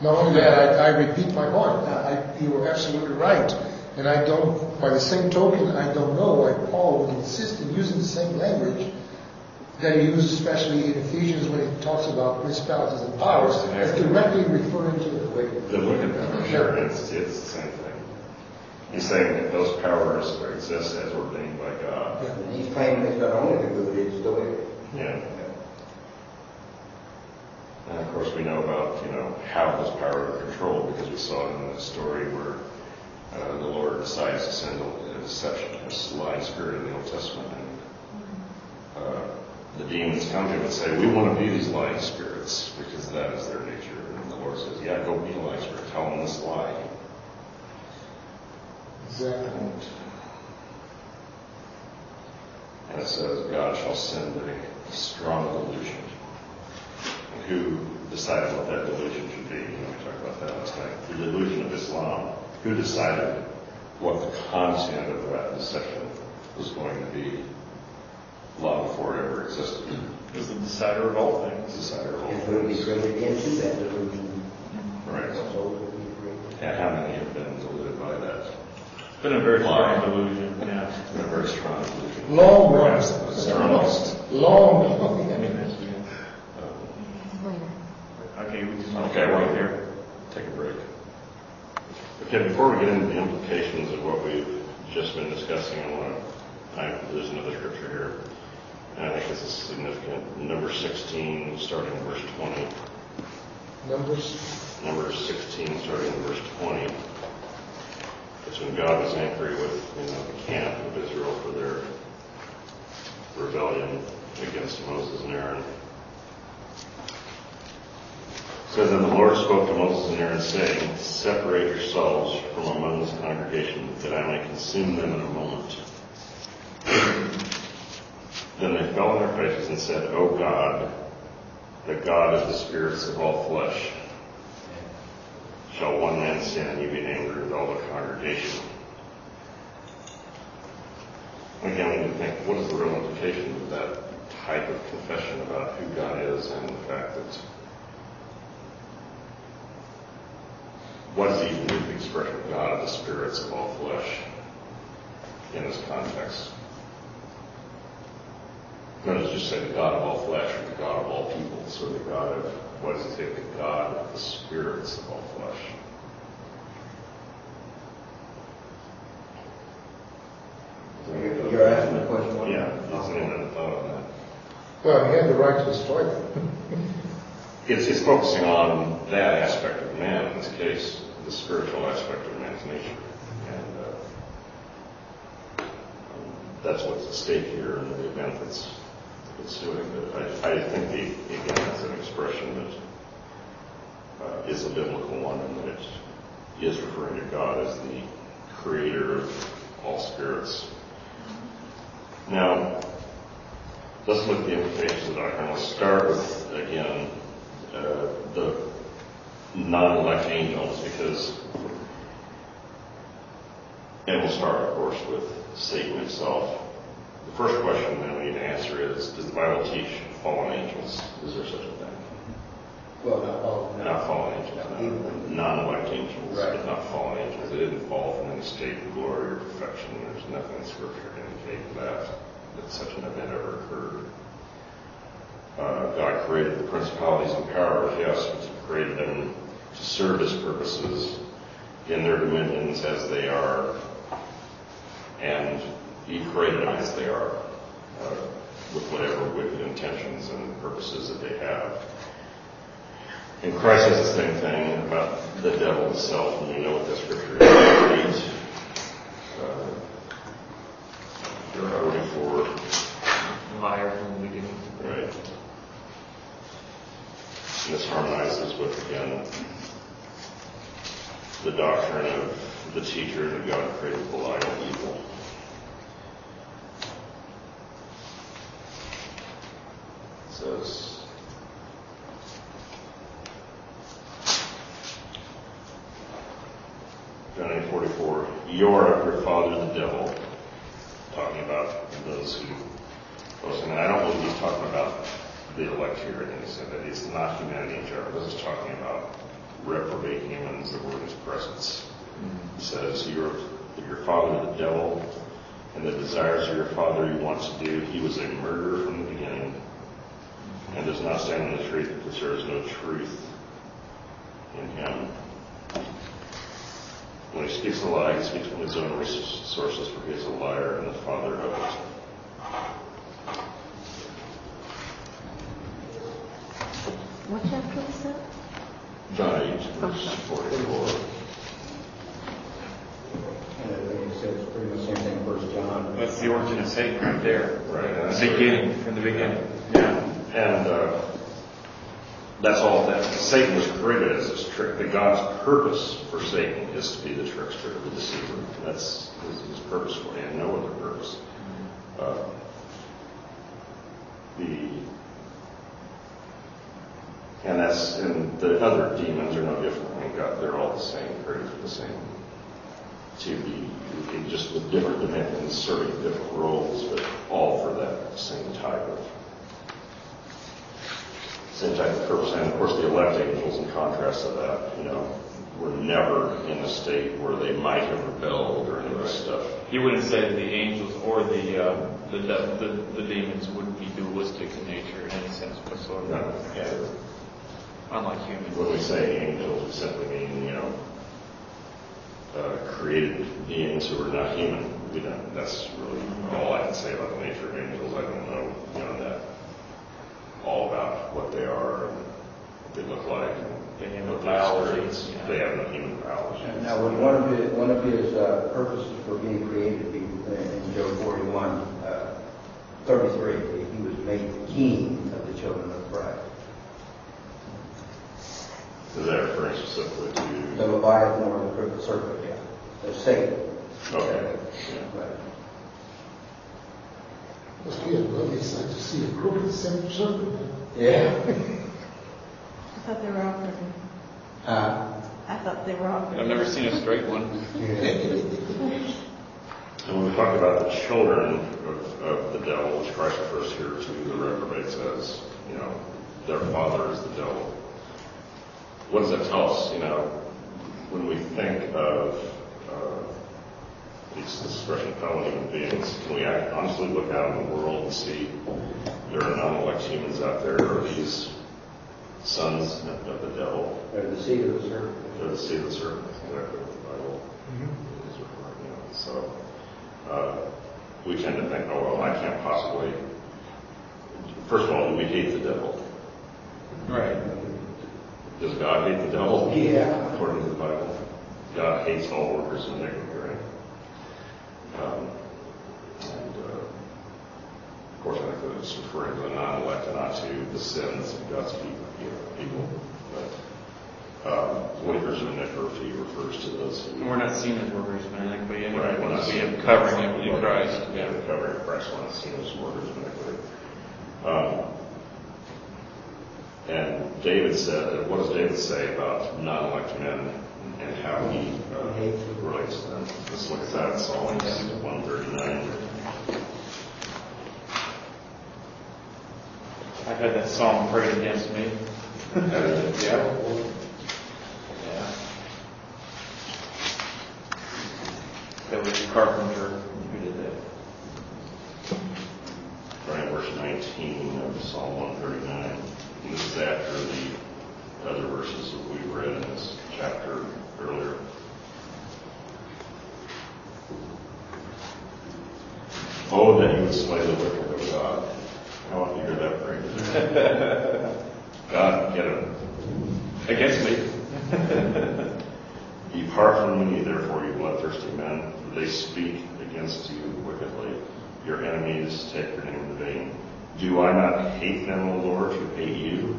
Not only that, I, I repeat my point. I, I- you were absolutely right. And I don't, by the same token, I don't know why Paul would insist in using the same language that he uses especially in Ephesians when he talks about principalities and powers, as directly referring to the wicked. The wicked power, sure, it's, it's the same thing. He's saying that those powers exist as ordained by God. Yeah. And he's claiming it's not only the good, it's the wicked. Yeah. And of course, we know about, you know, how those powers are controlled because we saw in the story where uh, the Lord decides to send a deception, a lying spirit in the Old Testament. And uh, the demons come to him and say, we want to be these lying spirits because that is their nature. And the Lord says, yeah, go be a lying spirit. Tell them this lie. Exactly. And, and it says, God shall send a strong delusion. And who decided what that delusion should be? You know, we talked about that last night. The delusion of Islam. Who decided what the content of that deception was going to be long before it ever existed? He's the decider of all things The decider of all And who be things. created into that delusion. Right. Souls will. And how many have been deluded by that? It's been a very strong delusion, yeah. It's been a very strong delusion. Long Perhaps runs. the strongest. Long, long. I mean, that's- Okay, we just want to Okay, go right well, there. Take a break. Okay, before we get into the implications of what we've just been discussing, I want to, I, there's another scripture here, and I think this is significant. Number 16, starting in verse 20. Numbers. Number 16, starting in verse 20. It's when God was angry with, you know, the camp of Israel for their rebellion against Moses and Aaron. Says, And the Lord spoke to Moses and Aaron, saying, Separate yourselves from among this congregation, that I may consume them in a moment. Then they fell on their faces and said, O God, the God of the spirits of all flesh, shall one man sin and you be angry with all the congregation? Again, we think, what is the real implication of that type of confession about who God is and the fact that what does he even mean the expression of God of the spirits of all flesh in this context? Notice just say the God of all flesh or the God of all peoples or the God of, what does it take, the God of the spirits of all flesh? You're you're asking the question? what- Yeah, it's an infinite thought on that. Well, he had the right to destroy them. It's, it's focusing on that aspect of man in this case, the spiritual aspect of man's nature. And uh, that's what's at stake here in the event that's ensuing. But I, I think, the, again, that's an expression that uh, is a biblical one and that it is referring to God as the creator of all spirits. Now, let's look at the implications of the doctrine. Let's start with, again, uh, the non-elect angels because, and we'll start, of course, with Satan himself. The first question that we need to answer is, does the Bible teach fallen angels? Is there such a thing? Well, not all. Not fallen angels, No, no. non-elect angels, Right. but not fallen angels. They didn't fall from any state of glory or perfection. There's nothing in Scripture to indicate that, that such an event ever occurred. Uh, God created the principalities and powers, yes, but He created them to serve His purposes in their dominions as they are, and He created them as they are, uh, with whatever wicked intentions and purposes that they have. And Christ says the same thing about the devil himself, and we know what that scripture is. Eight, uh, 44, Liar from the beginning. right? And this harmonizes with, again, the doctrine of the teacher that God created the light and evil. It says, John 8, 44, you are of your father the devil, talking about those who, and I don't believe he's talking about the elect here in any sense, that it's not humanity in general, this is talking about reprobate humans that were in his presence. He says, you're, your father the devil, and the desires of your father you want to do, he was a murderer from the beginning, and does not stand in the truth because there is no truth in him. When he speaks a lie, he speaks from his own resources, for he is a liar and the father of it. What chapter is that? John 8, verse 44. And I think it says pretty much the same thing in First John. That's the origin of Satan right there. Right. The beginning, from the beginning. Yeah. And uh, that's all that Satan was created as this trick. That God's purpose for Satan is to be the trickster, the deceiver. That's his, his purpose for him, no other purpose. Uh, the and that's and the other demons are no different. Mean, God, they're all the same, created for the same to be just with different dimensions, serving different roles, but all for that same type of same type of purpose. And of course, the elect angels, in contrast to that, you know, were never in a state where they might have rebelled or any of this stuff. You wouldn't say that the angels or the, uh, the, the, the demons would be dualistic in nature in any sense whatsoever. No, and Unlike humans. when we say angels, we simply mean, you know, uh, created beings who are not human. We don't, that's really all I can say about the nature of angels. I don't know beyond that all about what they are and what they look like and They have what no they biology, yeah. They have no human biology. Now, when one of his, one of his uh, purposes for being created, he- in Job 41, uh, 33, he was made king of the children of Christ. Is that referring specifically to? The? Leviathan or the crooked serpent, yeah. The Satan. Okay. Yeah. Right. Must be a lovely sight to see a crooked semicircle. Yeah. I thought they were offering. Uh, I thought they were offering. I've never seen a straight one. And when we talk about the children of, of the devil, which Christ refers here to the reprobates as, you know, their father is the devil. What does that tell us? You know, when we think of uh, these expression fellow human beings, can we act, honestly look out in the world and see there are non-elect humans out there, or these sons of the devil? or the seed of the serpent. They're the seed of the serpent, exactly what the Bible is referring to. So, uh, we tend to think, oh, well, I can't possibly. First of all, we hate the devil? Right. Does God hate the devil? Yeah. According to the Bible. God hates all workers in iniquity, right? Um, and, uh, of course, I think that it's referring to the non-elect and not to the sins of God's people. You know, people. But, um, workers of iniquity refers to those who We're not seen as workers of iniquity anyway, Right, we're not we seen- have covering it in Christ. Yeah, the covering of Christ, we're not seen as workers in iniquity. Um, and David said, what does David say about non-elect men and how he uh, relates to them? Let's look at that, Psalms 139. I've had that psalm prayed against me. Yeah. Yeah. That was the Carpenter who did that. Right, verse 19 of Psalm 139. This is after the other verses that we've read in this chapter earlier. Oh, that you would slay the wicked, of God. I want to hear that prayer. God, get him. Against me. Depart from me, therefore, you bloodthirsty men, for they speak against you wickedly. Your enemies take your name in vain. Do I not hate them, O Lord, who hate you?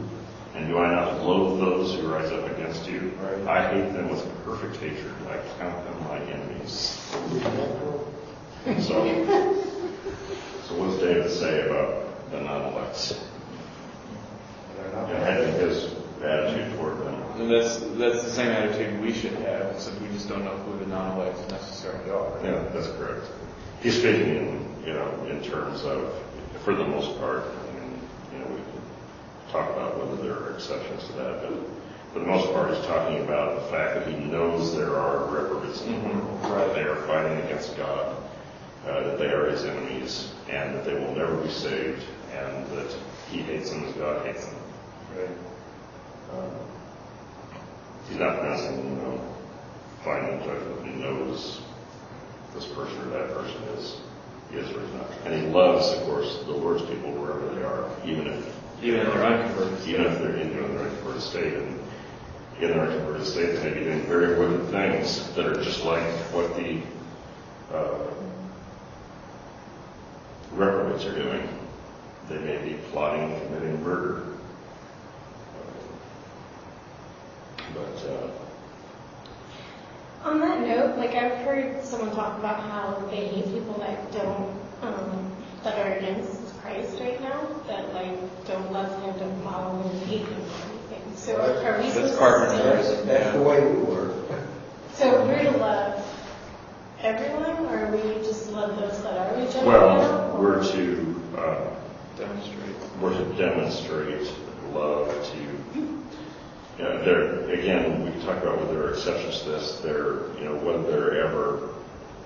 And do I not loathe those who rise up against you? I hate them with perfect hatred. I count them my enemies. So, so what does David say about the non-elects? And having his attitude toward them. And that's, that's the same attitude we should have, except we just don't know who the non-elects necessarily are. Yeah, that's correct. He's speaking in, you know, in terms of, for the most part, I mean, you know, we can talk about whether there are exceptions to that, but for the most part, he's talking about the fact that he knows there are reprobates in the world, that they are fighting against God, uh, that they are his enemies, and that they will never be saved, and that he hates them as God hates them. Right. Um, He's not pronouncing, you know, final judgment. He knows this person or that person is, is or is. And he loves, of course, the Lord's people wherever they are, even if Even in their unconverted even if they're in their unconverted state. And in their unconverted state, they may be doing very wicked things that are just like what the uh, reprobates are doing. They may be plotting and committing murder. But uh, On that note, like I've heard someone talk about how they hate people that don't, um, that are against Christ right now, that like don't love him, don't follow him, hate him or anything. So are we That's supposed Carpenter. to still, That's the way we were. so we're to love everyone or we just love those that are regenerate well, now? we're to uh, demonstrate. we're to demonstrate love to Yeah, there, again, we can talk about whether there are exceptions to this. There, you know, whether there ever,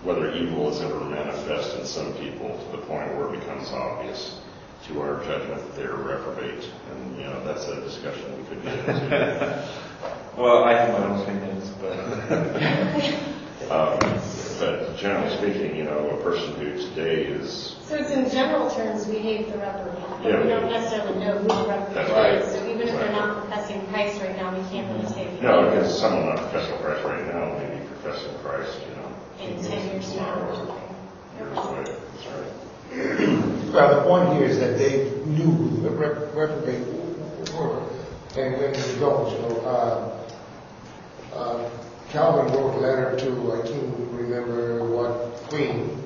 whether evil is ever manifest in some people to the point where it becomes obvious to our judgment that they're reprobate. And, you know, that's a discussion we could get into. Well, I have my own opinions, but Um, but generally speaking, you know, a person who today is, So it's in general terms, we hate the reprobate, but Yeah, we we don't necessarily know who the That's reprobate right. is. So even if they're not professing Christ right now, we can't really say. we no, hate them. because someone not professing Christ right now may be professing Christ, you know, In ten years from now or something. years away. That's right. Well, the point here is that they knew who the rep- reprobate were, and when they don't, you know, uh, uh, Calvin wrote a letter to, I can't remember what queen,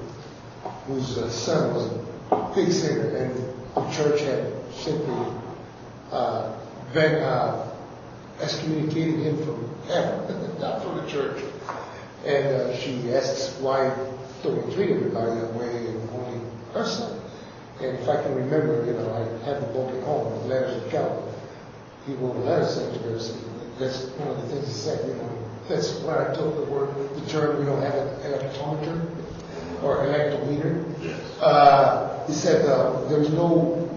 whose uh, son was a big sinner, and the church had simply uh, been uh, excommunicated him from heaven, not from the church. And uh, she asks why don't we treat everybody that way and only her son. And if I can remember, you know, I have the book at home, the letters of Calvin. He wrote a letter saying to her, that's one of the things he said, you know, that's where I took the word, the term, we don't have an electrometer or electrometer. Yes. Uh, he said uh, there's no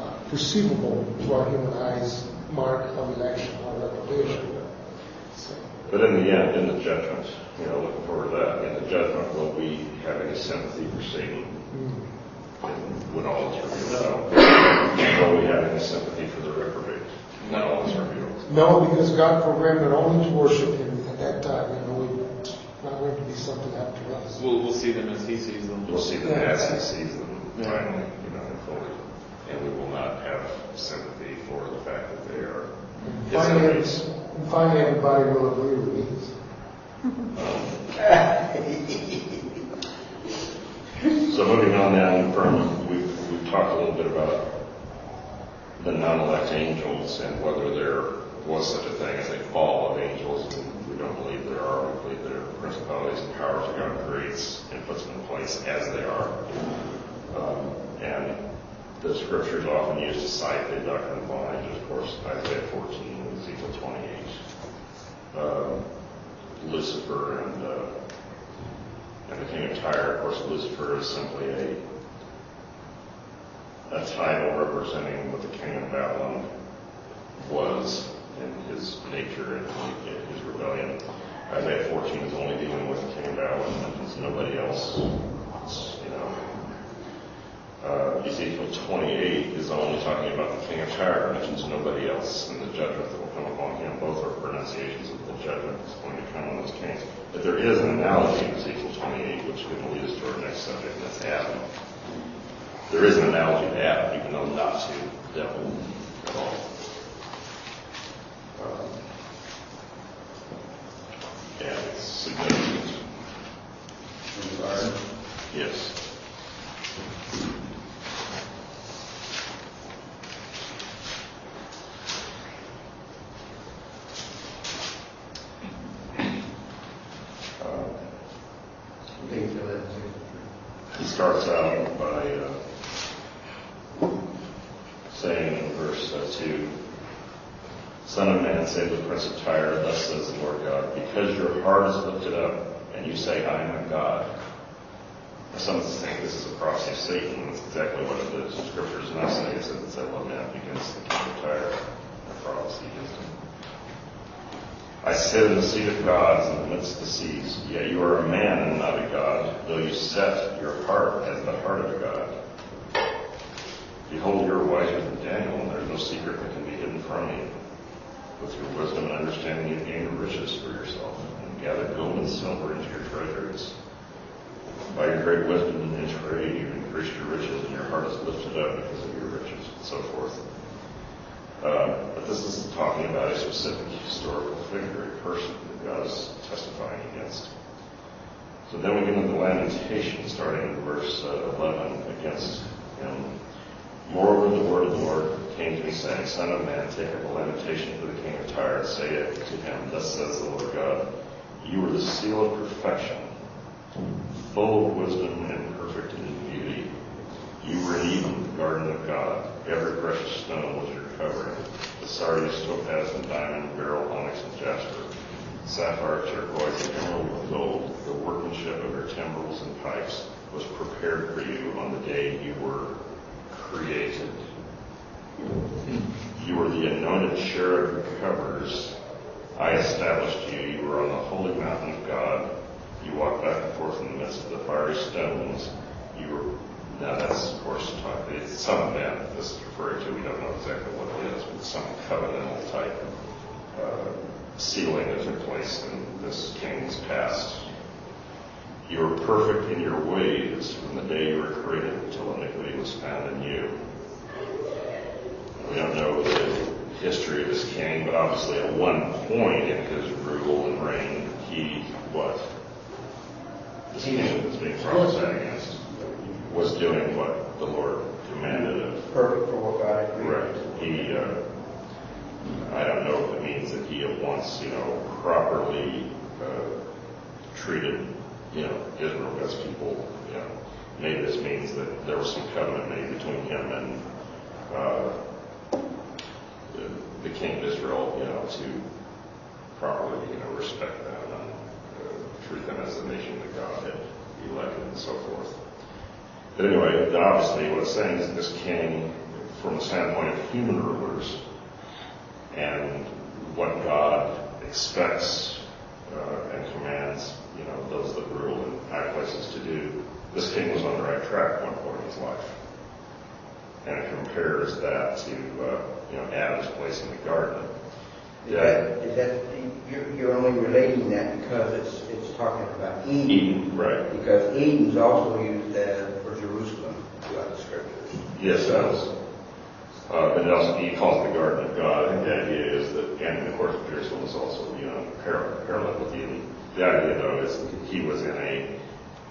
uh, perceivable to our human eyes mark of election or reprobation. So, But in the end, in the judgment, you know, looking forward to that, in the judgment, will we have any sympathy for Satan? And When all is revealed, no. Will we have any sympathy for the reprobate? When all is revealed. No, because God programmed it only to worship Him at that time. You know, it's not going to be something after us. We'll, we'll see them as he sees them. We'll see them as he sees them finally, you know, and fully. And we will not have sympathy for the fact that they are his Finally, enemies. finally, everybody will agree with me. Um, so moving on now, from, we've, we've talked a little bit about the non-elect angels and whether there was such a thing as a fall of angels, and we don't believe there are. We believe there are principalities and powers that God creates and puts them in place as they are. Um, and the scriptures often used to cite the doctrine of bondage, of course, Isaiah 14, Ezekiel 28, um, Lucifer and uh, and the king of Tyre, of course, Lucifer is simply a a title representing what the king of Babylon was in his nature and his rebellion. Isaiah 14 is only dealing with king Babylon, and it's nobody else. It's, you know, uh, Ezekiel 28 is only talking about the king of Tyre, mentions nobody else, and the judgment that will come upon him. Both are pronunciations of the judgment that's going to come on those kings. But there is an analogy in Ezekiel 28, which could lead us to our next subject, and that's Adam. There is an analogy to Adam, even though not to the devil at all. Significant. Yes. Um, Ezekiel 11, He starts out by uh, saying in verse uh, 2, Man, say to the prince of Tyre, thus says the Lord God, because your heart is lifted up, and you say, I am a God. Some think this is a prophecy of Satan. That's exactly what the scriptures now say. It says it's that lament against the king of Tyre, a prophecy against him. I sit in the seat of gods in the midst of the seas. Yet you are a man and not a god, though you set your heart as the heart of a god. Behold, you are wiser than Daniel, and there is no secret that can be hidden from you. With your wisdom and understanding, you gained riches for yourself, and gathered gold and silver into your treasuries. By your great wisdom and trade, you increased your riches, and your heart is lifted up because of your riches, and so forth. Uh, but this isn't talking about a specific historical figure, a person that God is testifying against. So then we get into the lamentation, starting in verse uh, 11, against him. Moreover, the word of the Lord came to me, saying, Son of man, take up a lamentation for the king of Tyre, and say it to him, Thus says the Lord God, You are the seal of perfection, full of wisdom and perfect in beauty. You were in Eden, the garden of God. Every precious stone was your covering. The sardius, topaz, and diamond, beryl, onyx, and jasper. Sapphire, turquoise, and emerald with gold. The workmanship of your timbrels and pipes was prepared for you on the day you were created. You were the anointed cherub who covers. I established you. You were on the holy mountain of God. You walked back and forth in the midst of the fiery stones. You were now that's of course talk, it's some event this is referring to. We don't know exactly what it is, but some covenantal type uh, sealing that took place in this king's past. You were perfect in your ways from the day you were created until iniquity was found in you. We don't know the history of this king, but obviously at one point in his rule and reign, he what? This king that's being prophesied against was doing what the Lord commanded of Perfect for what God had Right. He, uh, I don't know if it means that he at once, you know, properly uh, treated, you know, Israel as people. You know, maybe this means that there was some covenant made between him and uh, the, the king of Israel, you know, to properly, you know, respect them and uh, treat them as the nation that God had elected and so forth. But anyway, obviously what it's saying is this king, from the standpoint of human rulers, and what God expects uh, and commands, you know, those that rule in high places to do, this king was on the right track at one point in his life. And it compares that to, uh, you know, Adam's place in the garden. Is that, is that, you're, you're only relating that because it's, it's talking about Eden. Eden, right. Because Eden's also used uh, for Jerusalem throughout the scriptures. Yes, it does. Uh, but it also, he calls it the garden of God. I think the idea is that, and of course, Jerusalem is also, you know, parallel, parallel with Eden. The idea, though, is he was in a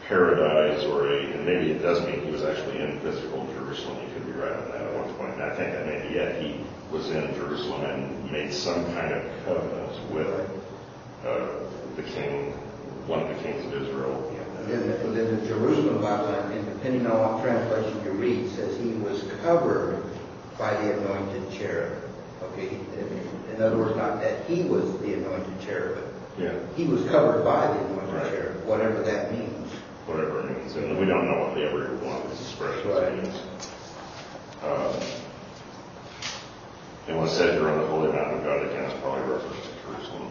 paradise or a, and maybe it does mean he was actually in physical Jerusalem. You could be right on that at one point. And I think that maybe yet he was in Jerusalem and made some kind of covenant with uh, the king, one of the kings of Israel. Then, the- then the Jerusalem Bible, and depending on what translation you read, says he was covered by the anointed cherub. Okay, in other words, not that he was the anointed cherub, Yeah, he was covered by the anointed Right. cherub, whatever that means. whatever it means. And we don't know what the every one of these expressions Right. means. Um, and when it says you're on the holy mountain of God, again, it's probably reference to Jerusalem.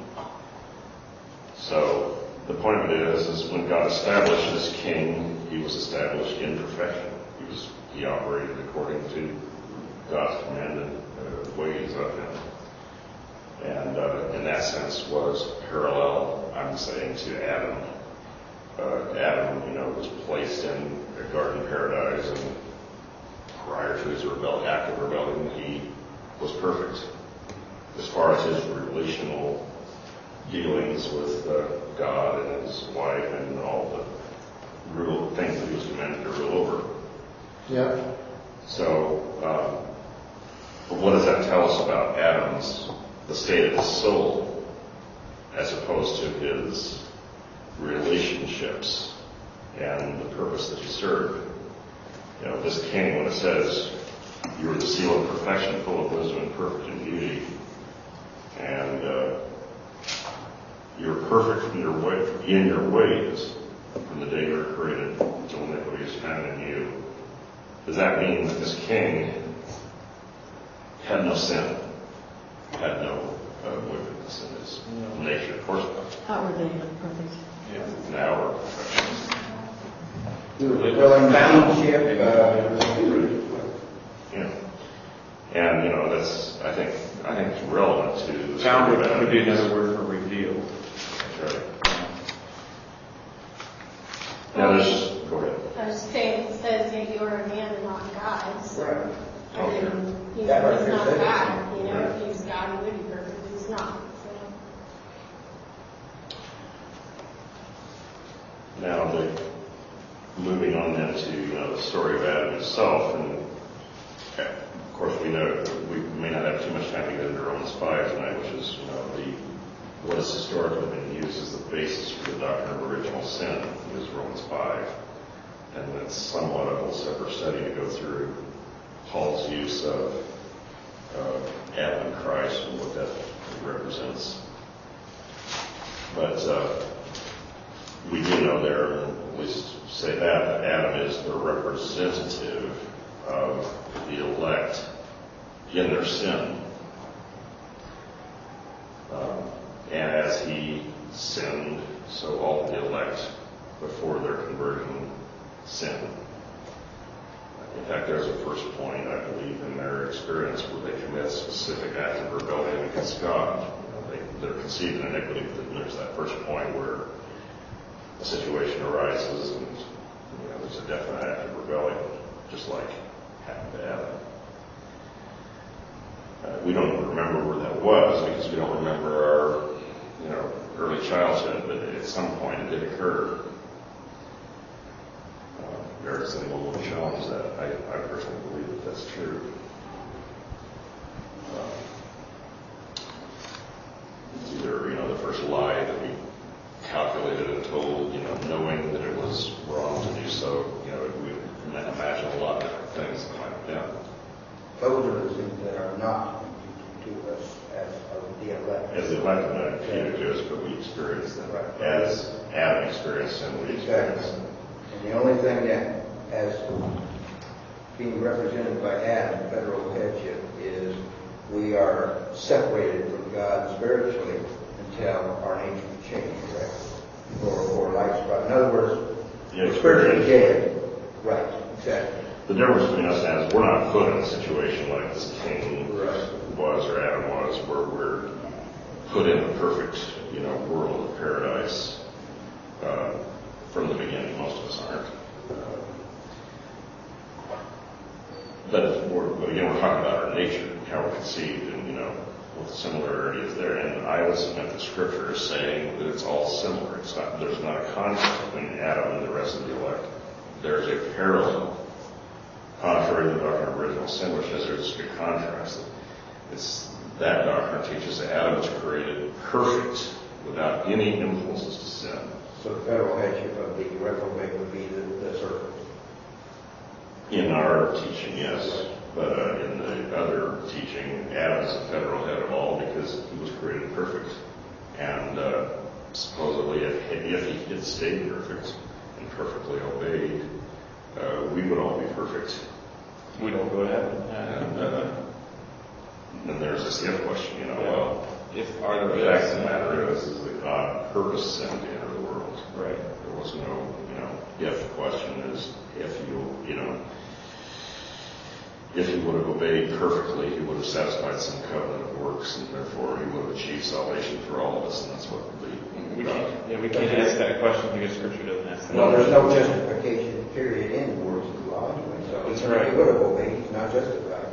So the point of it is, is when God established this king, he was established in perfection. He was, he operated according to God's commanded uh, ways of him. And uh, in that sense was parallel, I'm saying, to Adam. Uh, Adam, you know, was placed in a garden paradise and prior to his rebellion, act of rebellion, he was perfect as far as his relational dealings with uh, God and his wife and all the rule things that he was commanded to rule over. Yeah. So, um, but what does that tell us about Adam's, the state of his soul, as opposed to his relationships and the purpose that he served? You know, this king, when it says, you are the seal of perfection, full of wisdom and perfect in beauty, and uh, you're perfect in your way, in your ways from the day you were created until iniquity is found in you. Does that mean that this king had no sin, had no uh, wickedness in his nature? Of course not. Outwardly perfect. Yeah, now we're perfectionists. He was fulfilling kingship, uh, Yeah. And, you know, that's, I think, I think it's relevant to the story Found of would be another word for revealed. That's right. Now, there's, go ahead. I was saying, it says that you are a man and not God, so. Right. I mean, he's, That right he's there not. God, you know, Right. if he's God, he would be perfect, but he's not, so. Now, the, moving on then to, know, the story of Adam himself, and uh, of course we know, we may not have too much time to get into Romans 5 tonight, which is, you know, the, what has historically been used as the basis for the doctrine of original sin is Romans 5. And that's somewhat of a separate study to go through Paul's use of uh, Adam and Christ and what that represents. But uh, we do know there, at least say that, that Adam is the representative of the elect in their sin. Um, and as he sinned, so all the elect before their conversion sin. In fact, there's a first point, I believe, in their experience where they commit a specific act of rebellion against God. You know, they, they're conceived in iniquity, but then there's that first point where a situation arises and you know, there's a definite act of rebellion, just like happened to Adam. Uh, we don't remember where that was because we don't remember our, you know, early childhood, but at some point it did occur. Uh, merits, will challenge that. I, I personally believe that that's true. Uh, It's either, you know, the first lie that we calculated and told, you know, knowing that it was wrong to do so, you know, we imagine a lot of different things that might have been. Those are the things that are not imputed to us as of the elect. As the elect not imputed to us, but we experience them. Right. As Adam experienced them, we experience Exactly. them. And the only thing that, as being represented by Adam, federal headship, is we are separated from God spiritually until our nature changes, right? Or, or lifestyle. In other words, we're spiritually dead. Right, exactly. The difference between us and is we're not put in a situation like this king Right. was or Adam was, where we're put in a perfect, you know, world of paradise uh, from the beginning. Most of us aren't. Uh, but, we're, but again, we're talking about our nature, how we're conceived, and you know what the similarity is there. And I would submit that Scripture is saying that it's all similar. It's not. There's not a conflict between Adam and the rest of the elect. There's a parallel contrary to the doctrine of original sin, which has there's a contrast. It's that doctrine teaches that Adam was created perfect without any impulses to sin. So the federal headship of the reprobate would be the, the serpent. In our teaching, yes, but uh, in the other teaching, Adam is the federal head of all because he was created perfect, and uh, supposedly if, if he had stayed perfect and perfectly obeyed, uh, we would all be perfect. We don't go to heaven. And uh, then there's this if question, you know, well, If are the fact of the matter is, is that God purposed sin to enter the world. Right. There was no, you know, if question is, if you, you know, if he would have obeyed perfectly, he would have satisfied some covenant of works, and therefore he would have achieved salvation for all of us, and that's what We the, can't, yeah, we can't ask that question because Scripture doesn't ask that. Well, there's no justification period in the words of the law anyway, so That's if right. he would have obeyed, he's not justified.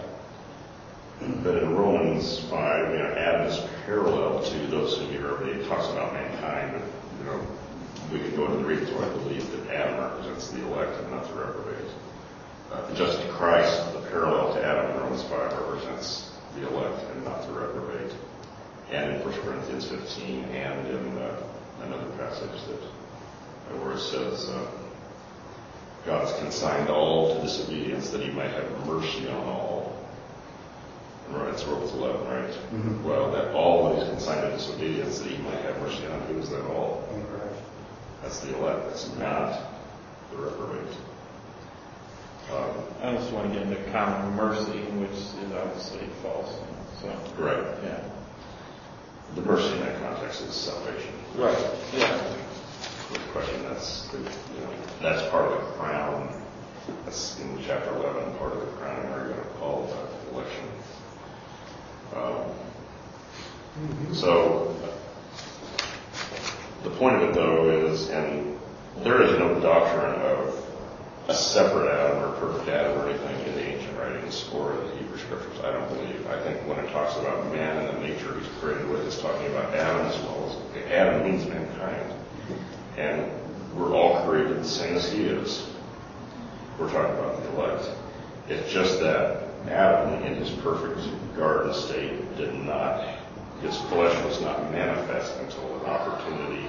But in Romans 5, you know, Adam is parallel to those whom he wrote. It talks about mankind, but, you know, we can go into the reasons why I believe that Adam represents the elect and not the reprobate. Uh, just Christ, the parallel to Adam in Romans 5, represents the elect and not the reprobate. And in 1 Corinthians 15 and in uh, another passage that uh, where it says, uh, God has consigned all to disobedience that he might have mercy on all. Right, it's Romans 11, right? Mhm. Well, that all that he's consigned to disobedience that he might have mercy on, who is that all? In Christ. That's the elect, that's not the reprobate. Um, I just want to get into common mercy, which is obviously false. So, right. yeah. The mercy in that context is salvation. Right. Yeah. The question that's, the- you know, that's part of the crown. That's in chapter 11, part of the crowning argument of Paul about election. Um, So, the point of it though is, and there is no doctrine of a separate Adam or perfect Adam or anything in the ancient writings or the Hebrew scriptures. I don't believe. I think when it talks about man and the nature he's created with, it's talking about Adam as well as Adam means mankind, and we're all created the same as he is. We're talking about the elect. It's just that Adam, in his perfect garden state, did not, his flesh was not manifest until an opportunity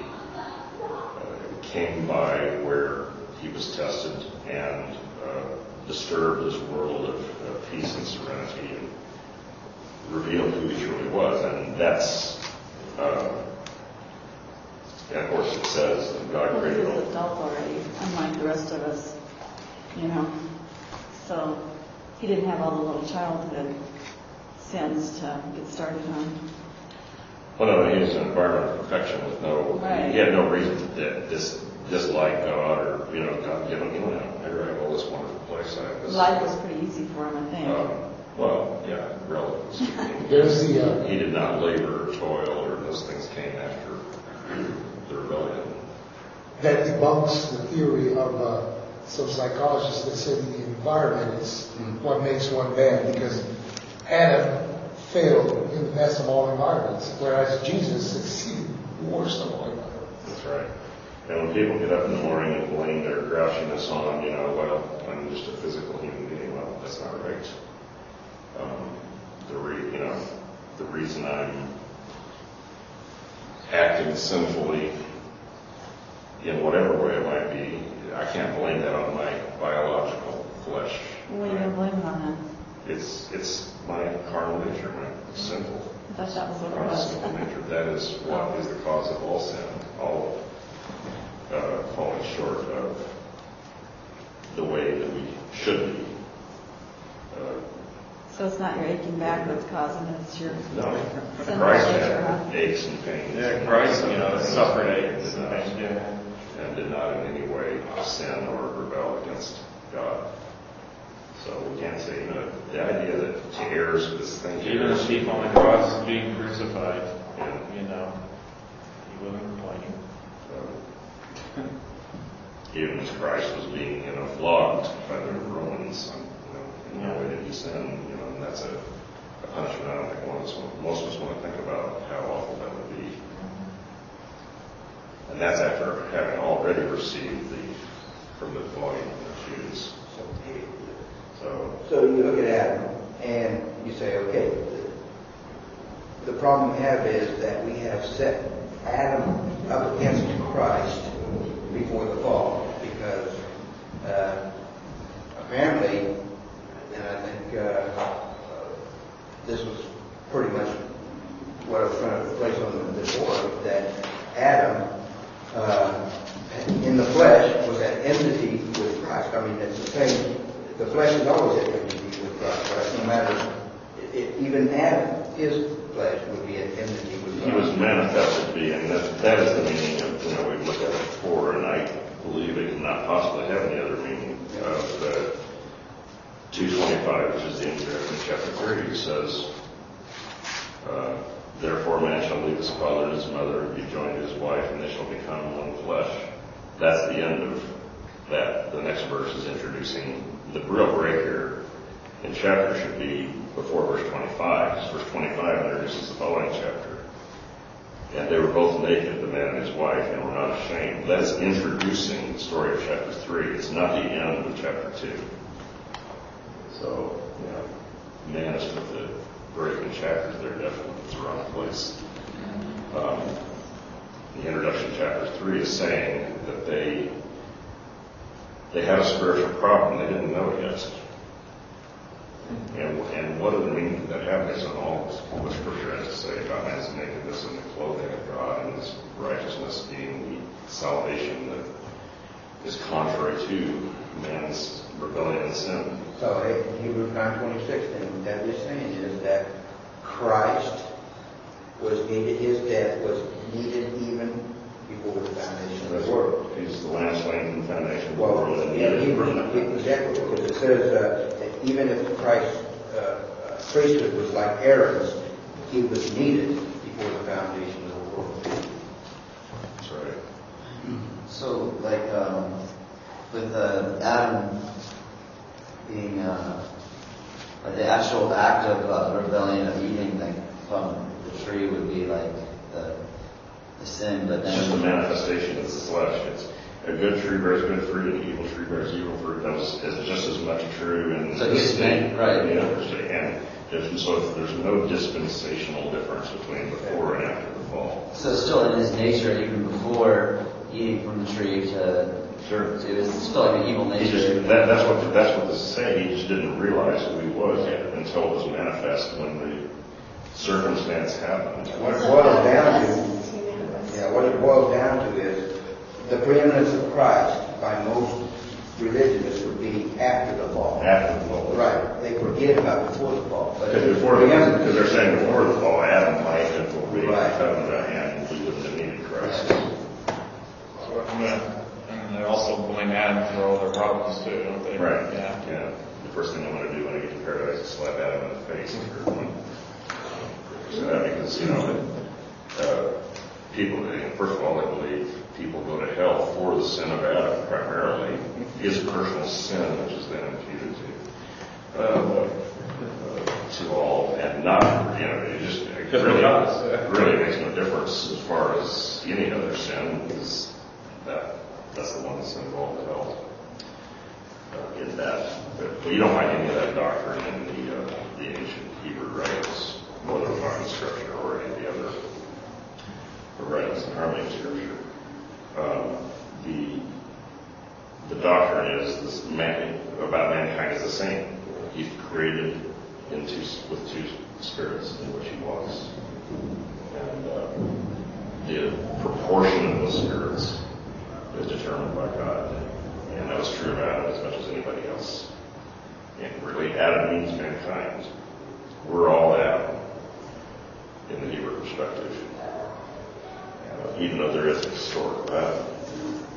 uh, came by where he was tested and uh, disturbed this world of, of peace and serenity and revealed who he truly was. And that's, uh, and of course it says that God Well, created all. was adult already, unlike the rest of us, you know. So he didn't have all the little childhood sins to get started on. Well, no, he was in an environment of perfection with no, Right. he had no reason to di- dis, dislike God or, you know, God given him, you know, here I have all this wonderful place. I have this. Life was pretty easy for him, I think. Um, well, yeah, relatively speaking. There's the, uh, He did not labor or toil or those things came after the rebellion. that debunks the theory of uh, some psychologists that say the environment is what makes one bad because Adam failed in the best of all environments, whereas Jesus succeeded in the worst of all environments. That's right. And when people get up in the morning and blame their grouchiness on, you know, well, I'm just a physical human being, well, that's not right. Um, the re, you know, the reason I'm acting sinfully in whatever way it might be, I can't blame that on my biological flesh. What are you blame it on It's, it's my carnal nature, my sinful, then? I thought that was what it was. sinful nature. That is what is the cause of all sin, all uh, falling short of the way that we should be. Uh, So it's not your aching back that's causing it, it's your No, Sinful Christ nature, huh? had aches and pains. Yeah, Christ, you know, suffered aches and pains, yeah. And did not in any way sin or rebel against God. So we can't say, you know, the idea that tears this thing. Even as thief on the cross being crucified, Yeah. you know, he wasn't complaining. So, Even as Christ was being, you know, flogged by the Romans, you know, in no way did he sin, you know, and that's a, a punishment I don't think one of us, most of us want to think about how awful that would be. And that's after having already received the, from the of the Jews. So, So you look at Adam and you say, okay, the problem we have is that we have set Adam up against Christ before the fall because uh, apparently, and I think uh, this was pretty much what I was trying to place on the board, that Adam uh, in the flesh was at enmity with Christ. I mean, it's the same. The flesh is always at enmity with Christ, right? No matter, it, it, even Adam, his flesh would be at enmity with Christ. he was manifested to be, and that, that is the meaning of, you know, we've looked at it before, and I believe it cannot possibly have any other meaning of the 225, which is the end of chapter 30, says, uh, Therefore man shall leave his father and his mother and be joined to his wife, and they shall become one flesh. That's the end of that. The next verse is introducing the real break here in chapter should be before verse 25. because Verse 25 introduces the following chapter. And they were both naked, the man and his wife, and were not ashamed. That is introducing the story of chapter 3. It's not the end of chapter 2. So, you know, managed with the break in chapters, they're definitely it's the place. Um, the introduction chapter 3 is saying that they they had a spiritual problem. They didn't know it yet. And, and what the meaning that based on all what Scripture has to say about man's nakedness and the clothing of God and his righteousness being the salvation that is contrary to man's rebellion and sin. So in Hebrews 9:26, then what that is saying is that Christ was needed, his death was needed even before the foundation of the world. He's the last from the foundation of the Well, world yeah, from exactly, because it says uh, that even if Christ's uh, uh, priesthood was like Aaron's, he was needed before the foundation of the world. That's right. So, like, um, with uh, Adam being, uh, like the actual act of uh, rebellion of eating like from the tree would be like the, the sin, but It's just a manifestation of the flesh. It's a good tree bears good fruit, and an evil tree bears evil fruit. That was is just as much true in So this he's right. You know, and just, so there's no dispensational difference between before and after the fall. so still in his nature, even before eating from the tree, to Sure. it was still like an evil He just, nature. that, that's what that's what this is saying. He just didn't realize who he was yet until it was manifest when the circumstance happened. What it So boils down to was to manifest. Yeah, what it boils down to is the preeminence of Christ by most religionists would be after the fall. After the fall. Right, they forget about before the fall. Because before the, preeminence- because they're saying before the fall, Adam might have obeyed the Right. covenant and we wouldn't have needed Christ. So, I'm gonna- And they also blame Adam for all their problems too, don't they? Right. Yeah. Yeah. The first thing I want to do when I get to paradise is slap Adam in the face for one. So that because, you know, uh, people, first of all, I believe people go to hell for the sin of Adam primarily, his personal sin, which is then imputed to, uh, uh, to all, and not, you know, it just, it really, it does, yeah. it really makes no difference as far as any other sin, because that, that's the one that's involved at all. Uh, in that, but you don't find any of that doctrine in the, uh, the ancient Hebrew writings, whether in scripture or any of the other writings in of scripture. Um, the, the doctrine is this man, about mankind is the same. He's created into, with two spirits in which he walks. And, uh, the proportion of those spirits is determined by God. And that was true of Adam as much as anybody else. And really, Adam means mankind. We're all Adam in the Hebrew perspective. Though there is a historical Adam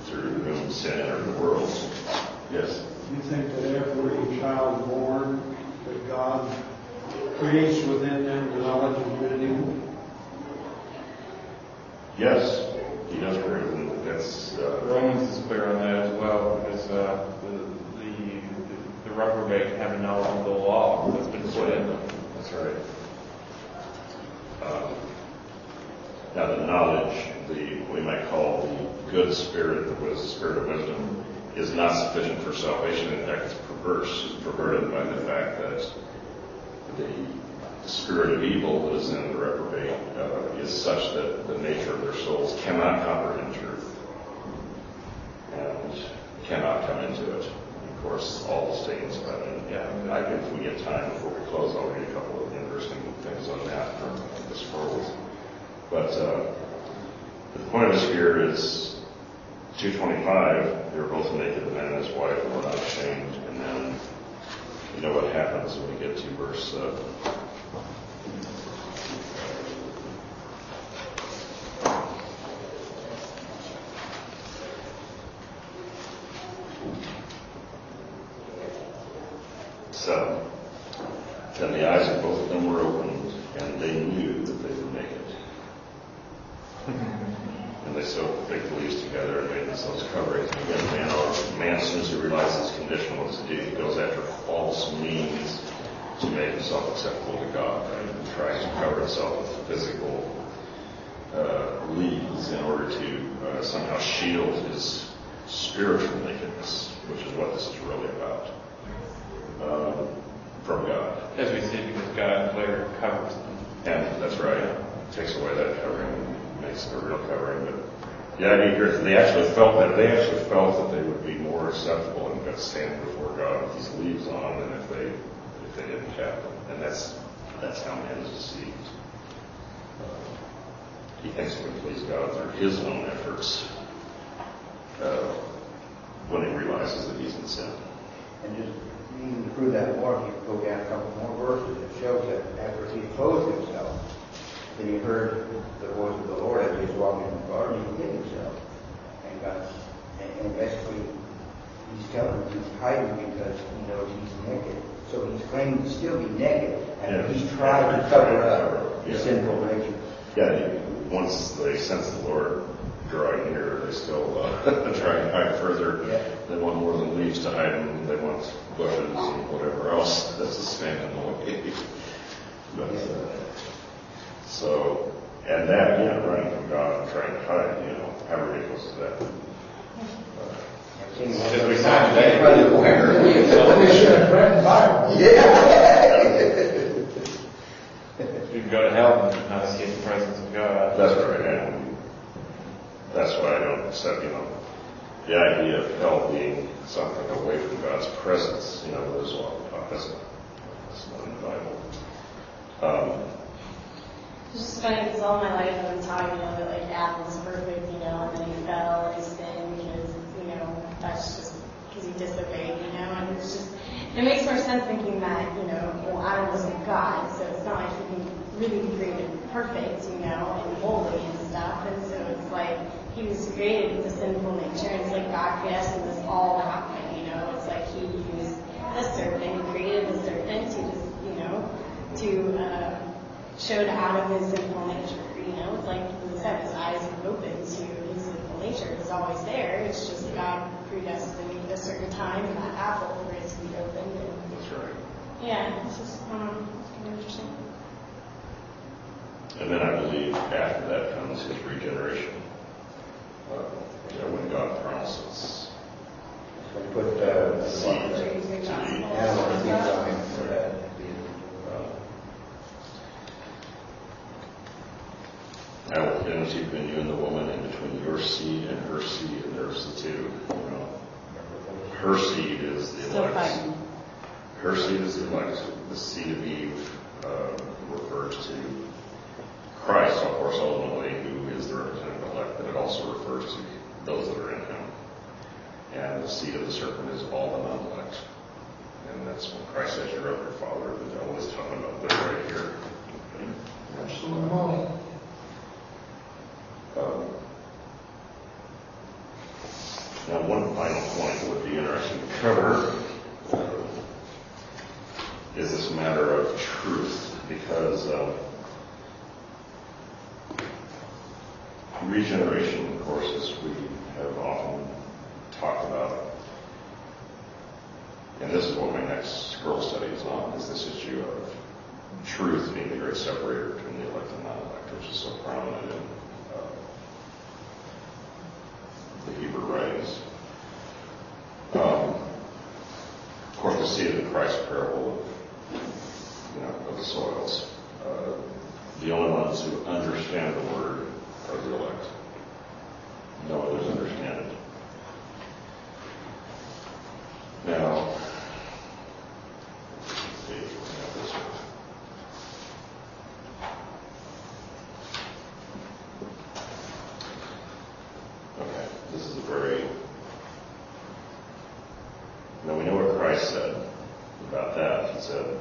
through whom sin entered the world. Yes? You think that every child born, that God creates within them the knowledge of good and evil? Yes, he does agree with them. That's, uh, Romans is clear on that as well, because uh, the, the, the reprobate have a knowledge of the law that's been put in them. That's right. Um, Now, the knowledge, the, we might call the good spirit, the spirit of wisdom, is not sufficient for salvation. In fact, it's perverse, perverted by the fact that the spirit of evil that is in the reprobate uh, is such that the nature of their souls cannot comprehend truth and cannot come into it. Of course, all the statements it. Yeah. I, if we get time before we close, I'll read a couple of interesting things on that from this world. But uh, the point of this here is 225. They were both naked, the man and his wife, and were not ashamed. And then you know what happens when we get to verse. Uh, seven. Then the eyes of both of them were opened, and they knew that they were naked. And they sewed fig leaves together and made themselves coverings. Again, man, man, as soon as he realizes his condition, does he do? He goes after false means to make himself acceptable to God? And tries to cover himself with physical uh, leaves in order to uh, somehow shield his spiritual nakedness, which is what this is really about, um, from God. As we see, because God later covers them. And that's right. Takes away that covering, makes it a real covering. But the idea here is they actually felt that they actually felt that they would be more acceptable and could stand before God with these leaves on than if they if they didn't have them. And that's that's how man is deceived. Uh, he thinks he can please God through his own efforts uh, when he realizes that he's in sin. And just to prove that more, you go down a couple more verses, it shows that after he clothed himself, then he heard the voice of the Lord as he was walking in the garden, he hid himself. And God, and, and basically, he's telling him he's hiding because he knows he's naked. So he's claiming to still be naked, and Yeah. he's trying to cover up Yeah. his sinful nature. Yeah, once they sense the Lord drawing near, they still uh, try and hide further. Yeah. They want more than leaves to hide them. They want bushes and whatever else that's to stand in the way. But, uh, so, and that, again, running from God and trying to hide, you know, how ridiculous is that? I've seen Just one beside that's running away. They should have read the Bible. You can go to hell and not escape the presence of God. That's right, and that's why I don't accept, you know, the idea of hell being something away from God's presence, you know, is all, that's, that's not in the Bible. Um, It's just funny because all my life I've been taught, you know, that like Adam was perfect, you know, and then he fell, and he sinned because, you know, that's just because he disobeyed, you know, and it's just, it makes more sense thinking that, you know, well, Adam wasn't God, so it's not like he can really be created perfect, you know, and holy and stuff, and so it's like he was created with a sinful nature, and it's like God predestined this all to happen, you know, it's like he used a serpent, he created a serpent to just, you know, to, uh, showed out of his sinful nature. You know, it's like he said, his eyes were open to his sinful nature. It's always there. It's just God predestined a certain time in that apple for it to be opened. And that's right. yeah, it's just um, it's kind of interesting. And then I believe after that comes his regeneration. Uh, you know, when God promises. So put, uh, the Seed. animal seed on it for that. I will put enmity between you and the woman, and between your seed and her seed, and there's the two, you know. Her seed is the Still elect. fighting. Her seed is the elect. The seed of Eve uh, refers to Christ, of course, ultimately, who is the representative elect, but it also refers to those that are in him. And the seed of the serpent is all the non-elect. And that's when Christ says, you're of your father, the devil is talking about that right here. Absolutely. Um, Now, one final point would be interesting to cover uh, is this matter of truth, because um, regeneration, of course, as we have often talked about, and this is what my next scroll study is on, is this issue of truth being the great separator between the elect and non-elect, which is so prominent in uh, the Hebrew writings. Um, of course, we see it in Christ's parable of, you know, of the soils. Uh, the only ones who understand the word are the elect. No others understand it. Now, let's see if we have this one. Okay, this is a very. Now we know what Christ said about that. He said,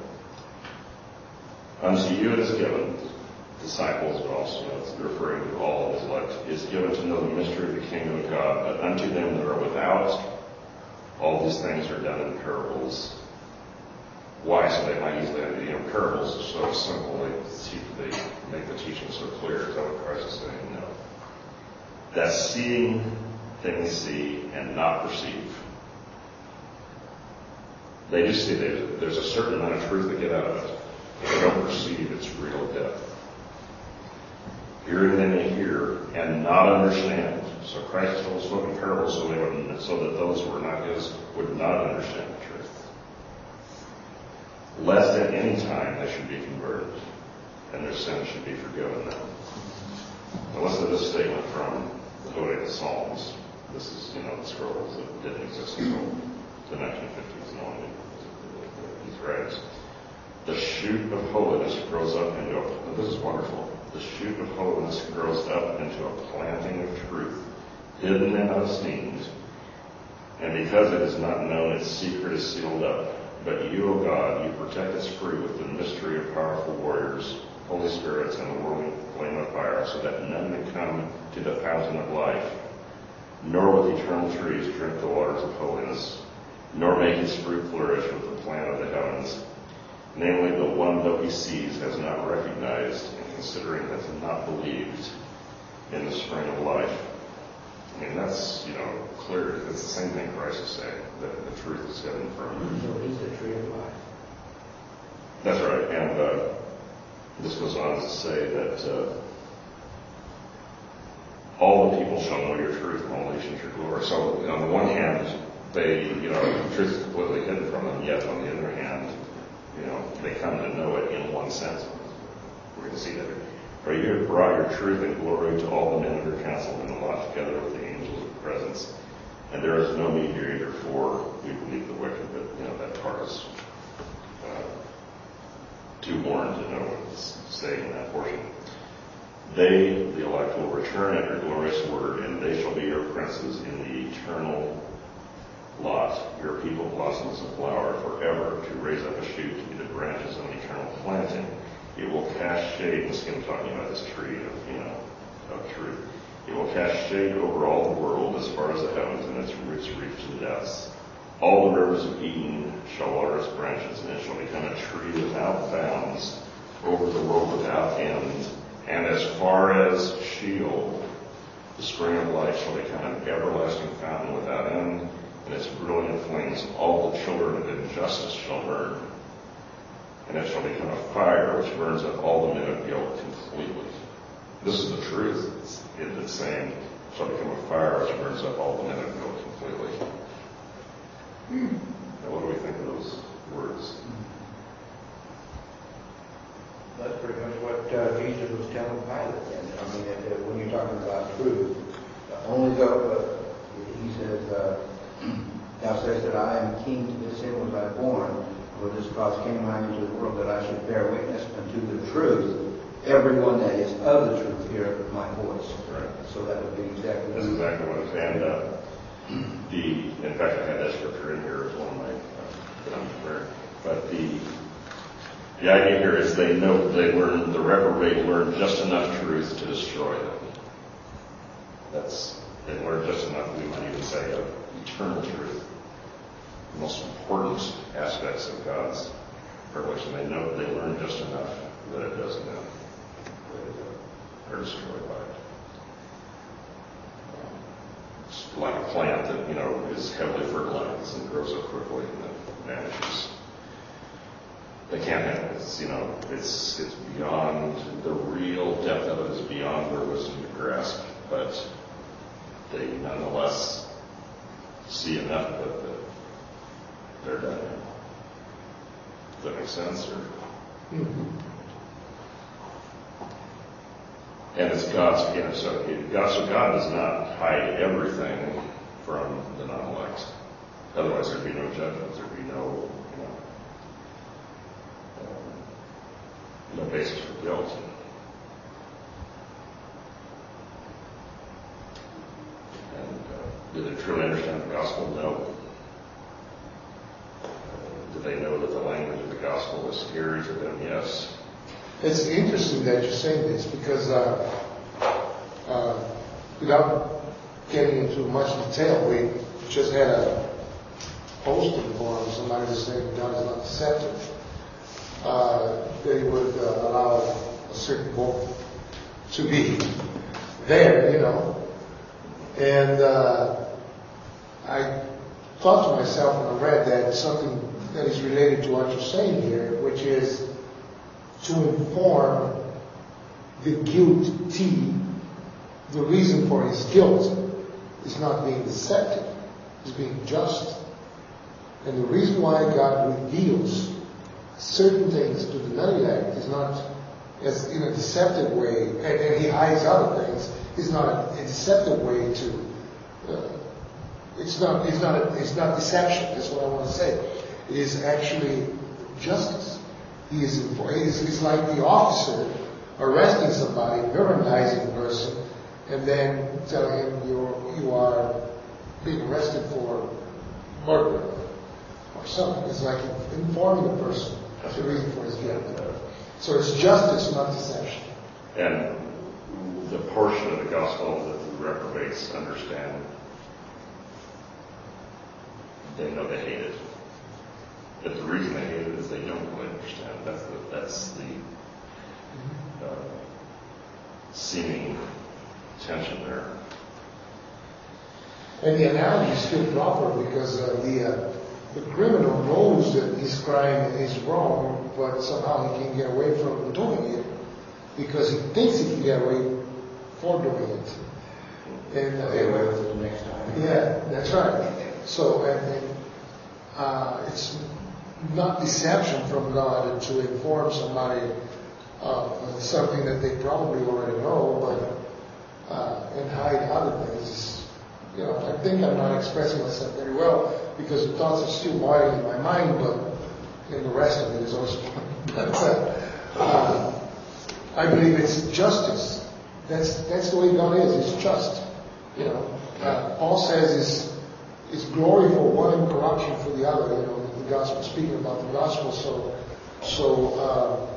Unto you it is given, disciples, but also it's referring to all of his elect, is given to know the mystery of the kingdom of God, but unto them that are without, all these things are done in parables. Why? So they might easily, you know, parables are so simple, they, they make the teaching so clear. Is that what Christ is saying? No. That seeing things see and not perceive. They do see there's, there's a certain amount of truth they get out of it. They don't perceive its real depth. Hearing they hear and not understand. So Christ told spoke in parables so they would so that those who were not his would not understand the truth. Lest at any time they should be converted and their sins should be forgiven them. Now listen to this statement from Hodayot Psalms. This is, you know, the scrolls that didn't exist until the 1950s. No one knew these writings. The shoot of holiness grows up into a, this is wonderful. The shoot of holiness grows up into a planting of truth, hidden and unesteemed. And because it is not known, its secret is sealed up. But you, O God, you protect its fruit with the mystery of powerful warriors, Holy Spirits, and the whirling flame of fire, so that none may come to the fountain of life, nor with eternal trees drink the waters of holiness, nor make his fruit flourish with the plant of the heavens. Namely, the one that he sees has not recognized, and considering has not believed in the spring of life. I mean, that's, you know, clear. It's the same thing Christ is saying, that the truth is hidden from you. So he's the tree of life. That's right. And uh, this goes on to say that uh, all the people shall know your truth and all nations your glory. So on the one hand, they, you know, truth is completely hidden from them. Yet on the other hand, you know, they come to know it in one sense. We're going to see that. For you have brought your truth and glory to all the men of your council and the lot together with the angels of presence. And there is no mediator for, we believe, the wicked, but, you know, that part is too worn to know what it's saying in that portion. They, the elect, will return at your glorious word, and they shall be your princes in the eternal lot. Your people blossoms and flower forever to raise up a shoot to be the branches of an eternal planting. It will cast shade, this again talking about this tree of, you know, of truth. It will cast shade over all the world as far as the heavens, and its roots reach to the depths. All the rivers of Eden shall water its branches, and it shall become a tree without bounds over the world without end. And as far as Sheol, the spring of life shall become an everlasting fountain without end, and its brilliant flames all the children of injustice shall burn. And it shall become a fire which burns up all the men of guilt completely. This is the truth. It's, it's saying shall become a fire which burns up all the men of Noah completely. Hmm. Now, what do we think of those words? Hmm. That's pretty much what uh, Jesus was telling Pilate then. I mean, if- if- when you're talking about truth, only though, uh, he says, uh, thou sayest that I am king, to this end was I born, for this cause came I into the world, that I should bear witness unto the truth. Everyone that is of the truth heareth my voice. Right. So that would be exactly. That's exactly what it's, and, uh, the, in fact, I had that scripture in here as one of my, uh, that I'm prepared. But the, the idea here is they know, they learn, the reprobate learn just enough truth to destroy them. That's, they learn just enough, we might even say, of eternal truth. The most important aspects of God's revelation. They know, they learn just enough that it does them. They are destroyed by it. It's like a plant that, you know, is heavily fertilized and grows up quickly and then vanishes. They can't handle it. It's, you know, it's, it's beyond, the real depth of it is beyond their wisdom to grasp, but they nonetheless see enough of it that they're done. Does that make sense? Or? Mm-hmm. And it's God's, you know, so God, so God does not hide everything from the non-elect. Otherwise, there'd be no judgment, there'd be no, no basis for guilt. And uh, do they truly understand the gospel? No. Uh, Do they know that the language of the gospel is scary to them? Yes. It's interesting that you're saying this because, uh, uh, without getting into much detail, we just had a posting for somebody saying God is not deceptive. Uh, they would uh, allow a certain book to be there, you know. And uh, I thought to myself when I read that something that is related to what you're saying here, which is to inform the guilty the reason for his guilt is not being deceptive, is being just. And the reason why God reveals certain things to the non-elect is not as in a deceptive way, and, and he hides other things, is not a, deceptive way to, uh, it's not, it's not, a, it's not deception, that's what I want to say. It is actually justice. He is, he's, he's like the officer arresting somebody, villainizing a person, and then telling him you're, you are being arrested for murder or something. It's like informing the person the reason for his guilt. So it's justice, not deception. And the portion of the gospel that the reprobates understand, they know they hate it. But the reason they hate it is they don't really understand. That's the, that's the uh, seeming tension there. And the analogy is still proper because uh, the uh, the criminal knows that his crime is wrong, but somehow he can get away from doing it because he thinks he can get away for doing it. And uh, Stay away with it the next time. yeah, that's right. So and, and uh, it's not deception from God to inform somebody of something that they probably already know, but uh, and hide other things. You know, I think I'm not expressing myself very well because the thoughts are still boiling in my mind, but in the rest of it is also. uh, I believe it's justice. That's that's the way God is. It's just. You know, uh, Paul says it's it's glory for one and corruption for the other. You know, the gospel speaking about the gospel. So so. Uh,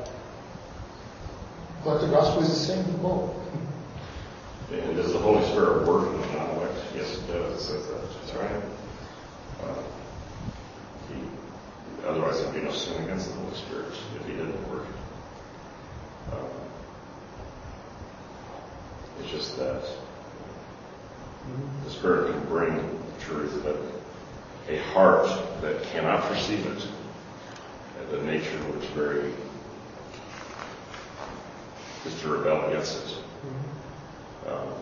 but the gospel is the same for both. And does the Holy Spirit work in the non-elect? Yes, it does. It says that. That's right. Uh, he, otherwise, there'd be no sin against the Holy Spirit if he didn't work. Uh, it's just that the Spirit can bring truth, but a heart that cannot perceive it, and the nature which very is to rebel against it. Um,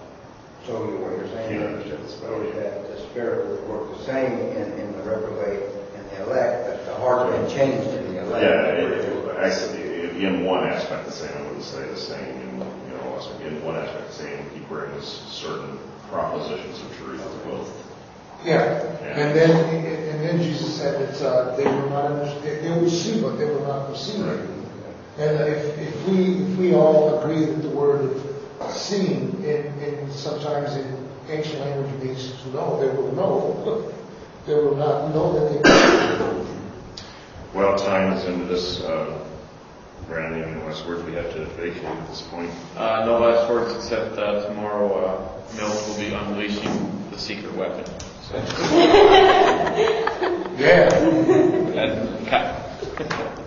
So you- what you're saying Yeah, is understand the is that the spirit would work the same in, in the reprobate and the elect, but the heart's been changed to the elect. Yeah, it, it, actually, in one aspect the same, I wouldn't say the same, in, you know, also in one aspect the same, he brings certain propositions of truth to both. Yeah, and then, and then Jesus said that, uh, they were not, under- they they would see, but they were not perceiving. And if, if we, if we all agree that the word seeing in, in sometimes in ancient language means to know, they will know, they will not know that they. Well, time is into this, uh, Randy, any last words we have to vacate at this point? Uh, no last words except uh, tomorrow uh, Milt will be unleashing the secret weapon. So, Yeah. and,